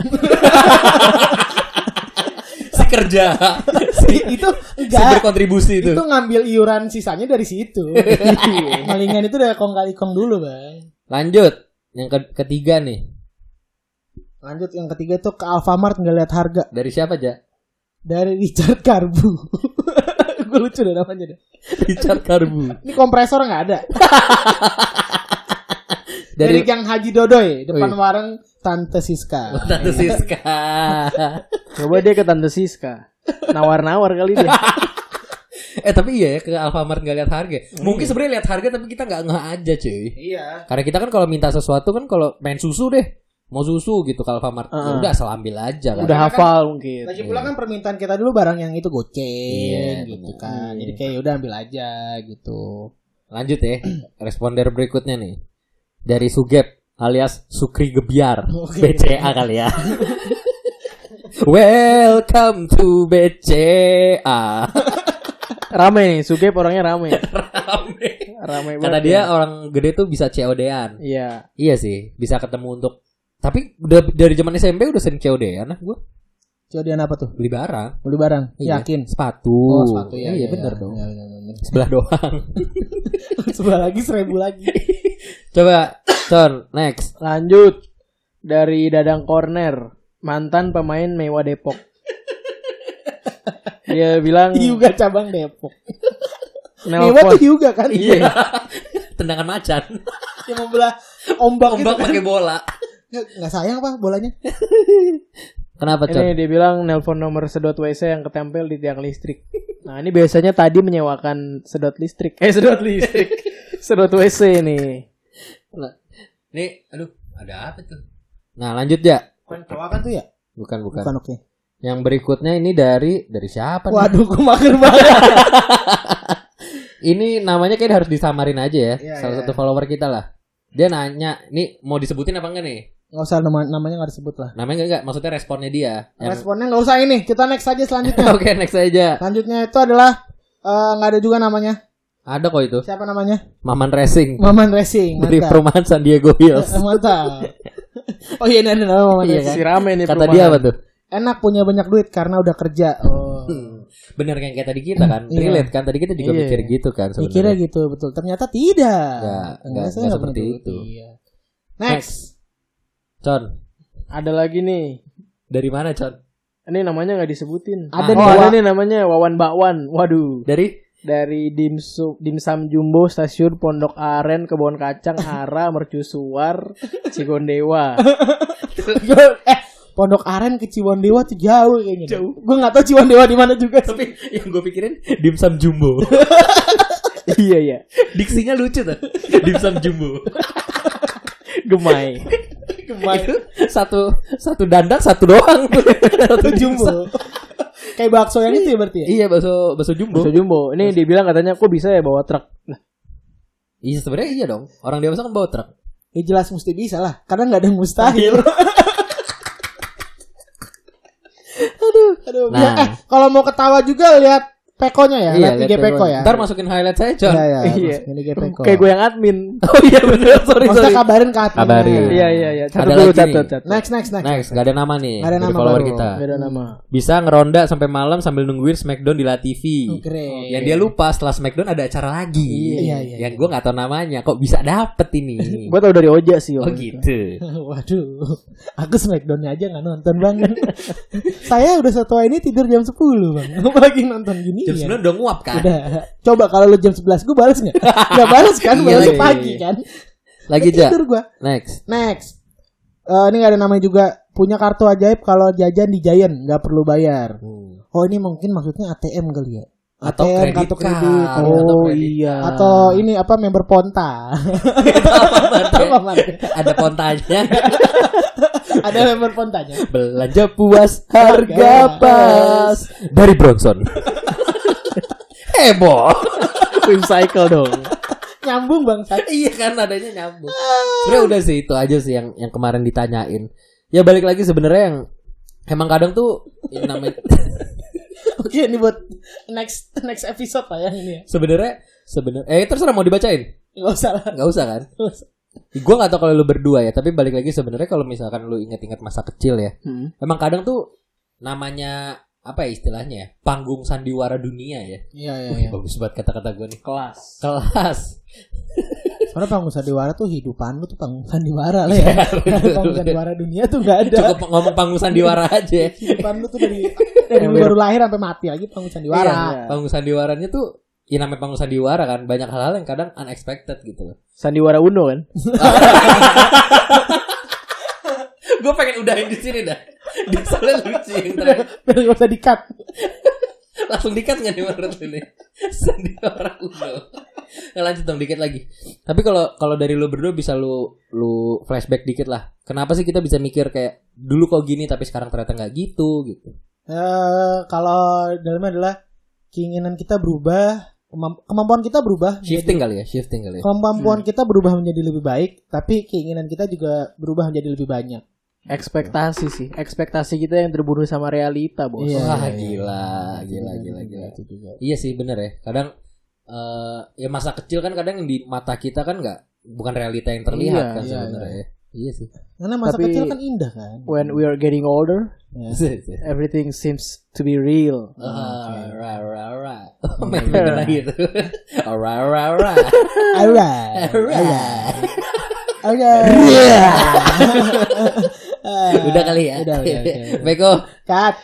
S1: si kerja. si,
S3: itu
S1: si
S3: enggak.
S1: berkontribusi itu.
S3: itu ngambil iuran sisanya dari situ. Malingan itu udah kong kali kong dulu bang.
S1: Lanjut. Yang ke- ketiga nih.
S3: Lanjut yang ketiga itu ke Alfamart nggak lihat harga
S1: Dari siapa aja?
S3: dari Richard Karbu. Gue lucu deh namanya deh.
S1: Richard Karbu.
S3: Ini kompresor nggak ada. Dari,
S1: Dari
S3: yang Haji Dodoy depan
S1: Wih.
S3: warung Tante Siska.
S1: Tante Siska.
S2: Coba dia ke Tante Siska. Nawar-nawar kali dia.
S1: eh tapi iya ya ke Alfamart nggak lihat harga. Mungkin sebenarnya lihat harga tapi kita nggak ngeh aja cuy.
S3: Iya.
S1: Karena kita kan kalau minta sesuatu kan kalau main susu deh. Mau susu gitu ke Alfamart. Ya
S2: Heeh.
S1: udah asal ambil aja kan.
S2: Udah hafal mungkin.
S3: Lagi pula kan permintaan kita dulu barang yang itu goceng
S1: Iya,
S3: gitu kan.
S2: Iya.
S3: Jadi kayak udah ambil aja gitu.
S1: Lanjut ya. Responder berikutnya nih. Dari Sugep alias Sukri Gebiar.
S3: Oke.
S1: BCA kali ya. Welcome to BCA.
S2: Rame nih, Sugep orangnya rame.
S1: Rame.
S2: Rame
S1: Kata
S2: banget
S1: dia
S2: ya.
S1: orang gede tuh bisa COD-an.
S2: Iya.
S1: Iya sih, bisa ketemu untuk tapi udah dari zaman SMP udah sering COD-an ah gue
S3: Codian apa tuh?
S1: beli barang.
S3: Beli barang.
S1: Iya.
S3: Yakin.
S1: Sepatu.
S3: Oh, sepatu ya.
S1: Iya,
S3: iya,
S1: bener
S3: iya.
S1: dong.
S3: Iya, iya, iya.
S1: Sebelah doang.
S3: Sebelah lagi seribu lagi.
S1: Coba, Con, next.
S2: Lanjut dari Dadang Corner, mantan pemain Mewah Depok. Dia bilang
S3: Juga cabang Depok. Mewah
S2: nelpon.
S3: tuh juga kan?
S1: Iya. Tendangan macan.
S3: Yang membelah ombak,
S1: Ombak
S3: itu kan.
S1: pakai bola.
S3: Nggak, sayang apa bolanya?
S1: Kenapa?
S2: Ini dia bilang nelpon nomor sedot WC yang ketempel di tiang listrik. Nah ini biasanya tadi menyewakan sedot listrik. Eh sedot listrik. sedot WC.
S1: Nah, Nih, aduh, ada apa tuh? Nah, lanjut ya.
S3: Bukan kan tuh ya?
S1: Bukan, bukan.
S3: Bukan oke.
S1: Yang berikutnya ini dari dari siapa nih?
S3: Waduh, gue mager banget.
S1: Ini namanya kayak harus disamarin aja ya.
S3: Iya,
S1: Salah
S3: iya.
S1: satu follower kita lah. Dia nanya, nih mau disebutin apa enggak nih?
S3: Nggak usah nama, namanya nggak disebut lah.
S1: Namanya enggak, enggak, maksudnya responnya dia. Yang-
S3: Responnya nggak usah ini. Kita next aja selanjutnya.
S1: Oke, next aja.
S3: Selanjutnya itu adalah eh, nggak ada juga namanya.
S1: Ada kok itu.
S3: Siapa namanya?
S1: Maman Racing
S3: Maman Racing.
S1: dari
S3: Mantap.
S1: perumahan San Diego Hills.
S3: Mantap. Oh iya, ini ada nama Maman
S1: Iya
S3: Racing.
S2: Si rame nih
S1: Kata
S2: perumahan.
S1: dia apa tuh?
S3: Enak punya banyak duit karena udah kerja. Oh.
S1: Hmm, Bener kan kayak tadi kita kan,
S3: Iya.
S1: relate kan tadi kita juga
S2: Iya.
S1: mikir gitu kan
S3: Mikirnya gitu betul. Ternyata tidak.
S1: Nggak,
S3: Enggak,
S1: nggak-
S3: saya
S1: nggak
S3: nggak
S1: seperti itu.
S3: Iya. Next.
S1: Con,
S2: Ada lagi nih.
S1: dari mana Con?
S2: Ini namanya nggak disebutin.
S3: Ada
S2: oh,
S3: nih,
S2: ada nih namanya Wawan Bakwan. Waduh.
S1: Dari
S2: Dari Dimsum, Dimsum Jumbo Stasiun Pondok Aren Kebon Kacang Hara Mercusuar Cigondewa.
S3: eh, Pondok Aren ke Ciwandewa tuh jauh kayaknya. Jauh. Gue nggak tahu Ciwandewa di mana juga.
S1: tapi yang gue pikirin dimsum jumbo.
S2: iya iya.
S1: Diksinya lucu tuh. Dimsum jumbo.
S2: Gemai.
S1: Itu satu satu dandak satu doang. satu
S3: Jumbo. Kayak bakso yang itu ya berarti ya?
S1: Iya bakso bakso jumbo.
S2: Bakso jumbo. Ini dibilang katanya kok bisa ya bawa truk. Nah,
S1: Iya sebenarnya iya dong. Orang dewasa kan bawa truk.
S3: Ya jelas mesti bisa lah, karena nggak ada yang mustahil. aduh, aduh.
S1: Nah.
S3: Ya, eh, kalau mau ketawa juga lihat Pekonya ya, lihat
S1: lihat
S3: IG Peko ya.
S1: Ntar masukin highlight saya, Con.
S3: Iya, iya,
S2: Iya.
S3: masukin IG Peko.
S2: kayak gue yang admin.
S1: Oh iya bener, sorry
S3: Maksudnya
S1: sorry.
S3: kabarin ke adminnya.
S1: Kabarin.
S2: Iya iya iya. Catat
S1: Ada
S2: dulu
S1: lagi
S2: catat
S1: nih.
S2: catat.
S3: Next, next, next.
S1: Next, gak ada nama nih
S3: Nggak ada nama
S1: follower
S3: baru.
S1: kita.
S2: Beda nama.
S1: Bisa ngeronda sampai malam sambil nungguin Smackdown di La TV.
S3: Keren.
S1: Yang dia lupa setelah Smackdown ada acara lagi.
S3: Iya, iya,
S1: Yang gue gak tahu namanya. Kok bisa dapet ini?
S2: Gue tau dari Oja sih.
S1: oh gitu.
S3: Waduh, aku Smackdown aja nggak nonton bang. Saya udah setua ini tidur jam 10 bang. Apalagi nonton gini.
S1: Jam 9 udah nguap kan?
S3: Udah. Coba kalau lu jam 11 gue balas nggak? Gak balas kan?
S1: Iya
S3: Balas
S1: lagi.
S3: pagi kan?
S1: Lagi aja.
S3: Gue.
S1: Next.
S3: Next. Eh, ini gak ada namanya juga. Punya kartu ajaib kalau jajan di Giant nggak perlu bayar.
S1: Hmm.
S3: Oh ini mungkin maksudnya ATM kali ya?
S1: Atau
S3: ATM,
S1: kredit
S3: kartu kredit.
S1: Atau
S2: Oh
S1: kredit
S2: iya.
S3: Atau ini apa member Ponta? Apa,
S1: ada pontanya.
S3: ada member Pontanya.
S1: Belanja puas, harga pas. Dari Bronson. Heboh.
S2: Cycle dong.
S3: Nyambung bang.
S1: iya kan adanya nyambung. Sebenarnya udah sih itu aja sih yang yang kemarin ditanyain. Ya balik lagi sebenarnya yang emang kadang tuh yang namanya
S3: Oke ini buat next next episode lah ya ini ya.
S1: sebenarnya sebenarnya eh terserah mau dibacain.
S3: Gak usah lah.
S1: nggak usah kan? Gue gak tau kalau lu berdua ya, tapi balik lagi sebenarnya kalau misalkan lu ingat-ingat masa kecil ya,
S2: Hmm.
S1: emang kadang tuh namanya apa ya istilahnya ya, panggung sandiwara dunia ya.
S3: Iya iya iya.
S1: bagus banget kata-kata gue nih.
S2: Kelas.
S1: Kelas.
S3: Soalnya panggung sandiwara tuh hidupan lu tuh panggung sandiwara lah ya. panggung sandiwara dunia tuh gak ada.
S1: Cukup ngomong panggung sandiwara aja.
S3: Hidupan lu tuh dari dari lu baru lahir sampai mati lagi panggung sandiwara.
S2: Iya.
S1: Panggung sandiwaranya tuh ya namanya panggung sandiwara kan banyak hal-hal yang kadang unexpected gitu loh.
S2: Sandiwara Uno kan.
S1: gue pengen udahin di sini dah. Dia soalnya lucu yang terakhir.
S3: Biar gak usah di-cut.
S1: Langsung dikat nggak nih menurut lu nih? Sandiwara Uno. Nah, lanjut dong dikit lagi. Tapi kalau kalau dari lu berdua bisa lu lu flashback dikit lah. Kenapa sih kita bisa mikir kayak dulu kok gini tapi sekarang ternyata nggak gitu gitu.
S3: Eh, kalau dalamnya adalah keinginan kita berubah, kemamp- kemampuan kita berubah.
S1: Shifting kali ya, shifting kali ya.
S3: Kemampuan kita berubah menjadi lebih baik, tapi keinginan kita juga berubah menjadi lebih banyak.
S2: Ekspektasi sih. Ekspektasi kita yang terbunuh sama realita, Bos.
S3: Iya.
S1: Wah gila, gila, gila, gila.
S3: Itu juga.
S1: Iya sih bener ya. Kadang eh ya masa kecil kan kadang yang di mata kita kan nggak bukan realita yang terlihat
S2: Iya,
S1: kan
S3: iya,
S1: sebenarnya ya. Iya sih.
S3: Karena masa
S2: Tapi-
S3: kecil kan indah kan.
S2: When we are getting older,
S3: Ya.
S2: everything seems to be real.
S1: Lagi itu. Oh, ra ra ra.
S3: Alright.
S1: Alright.
S3: Alright.
S1: Udah kali ya.
S3: Udah, udah, udah.
S1: Beko.
S3: Cut.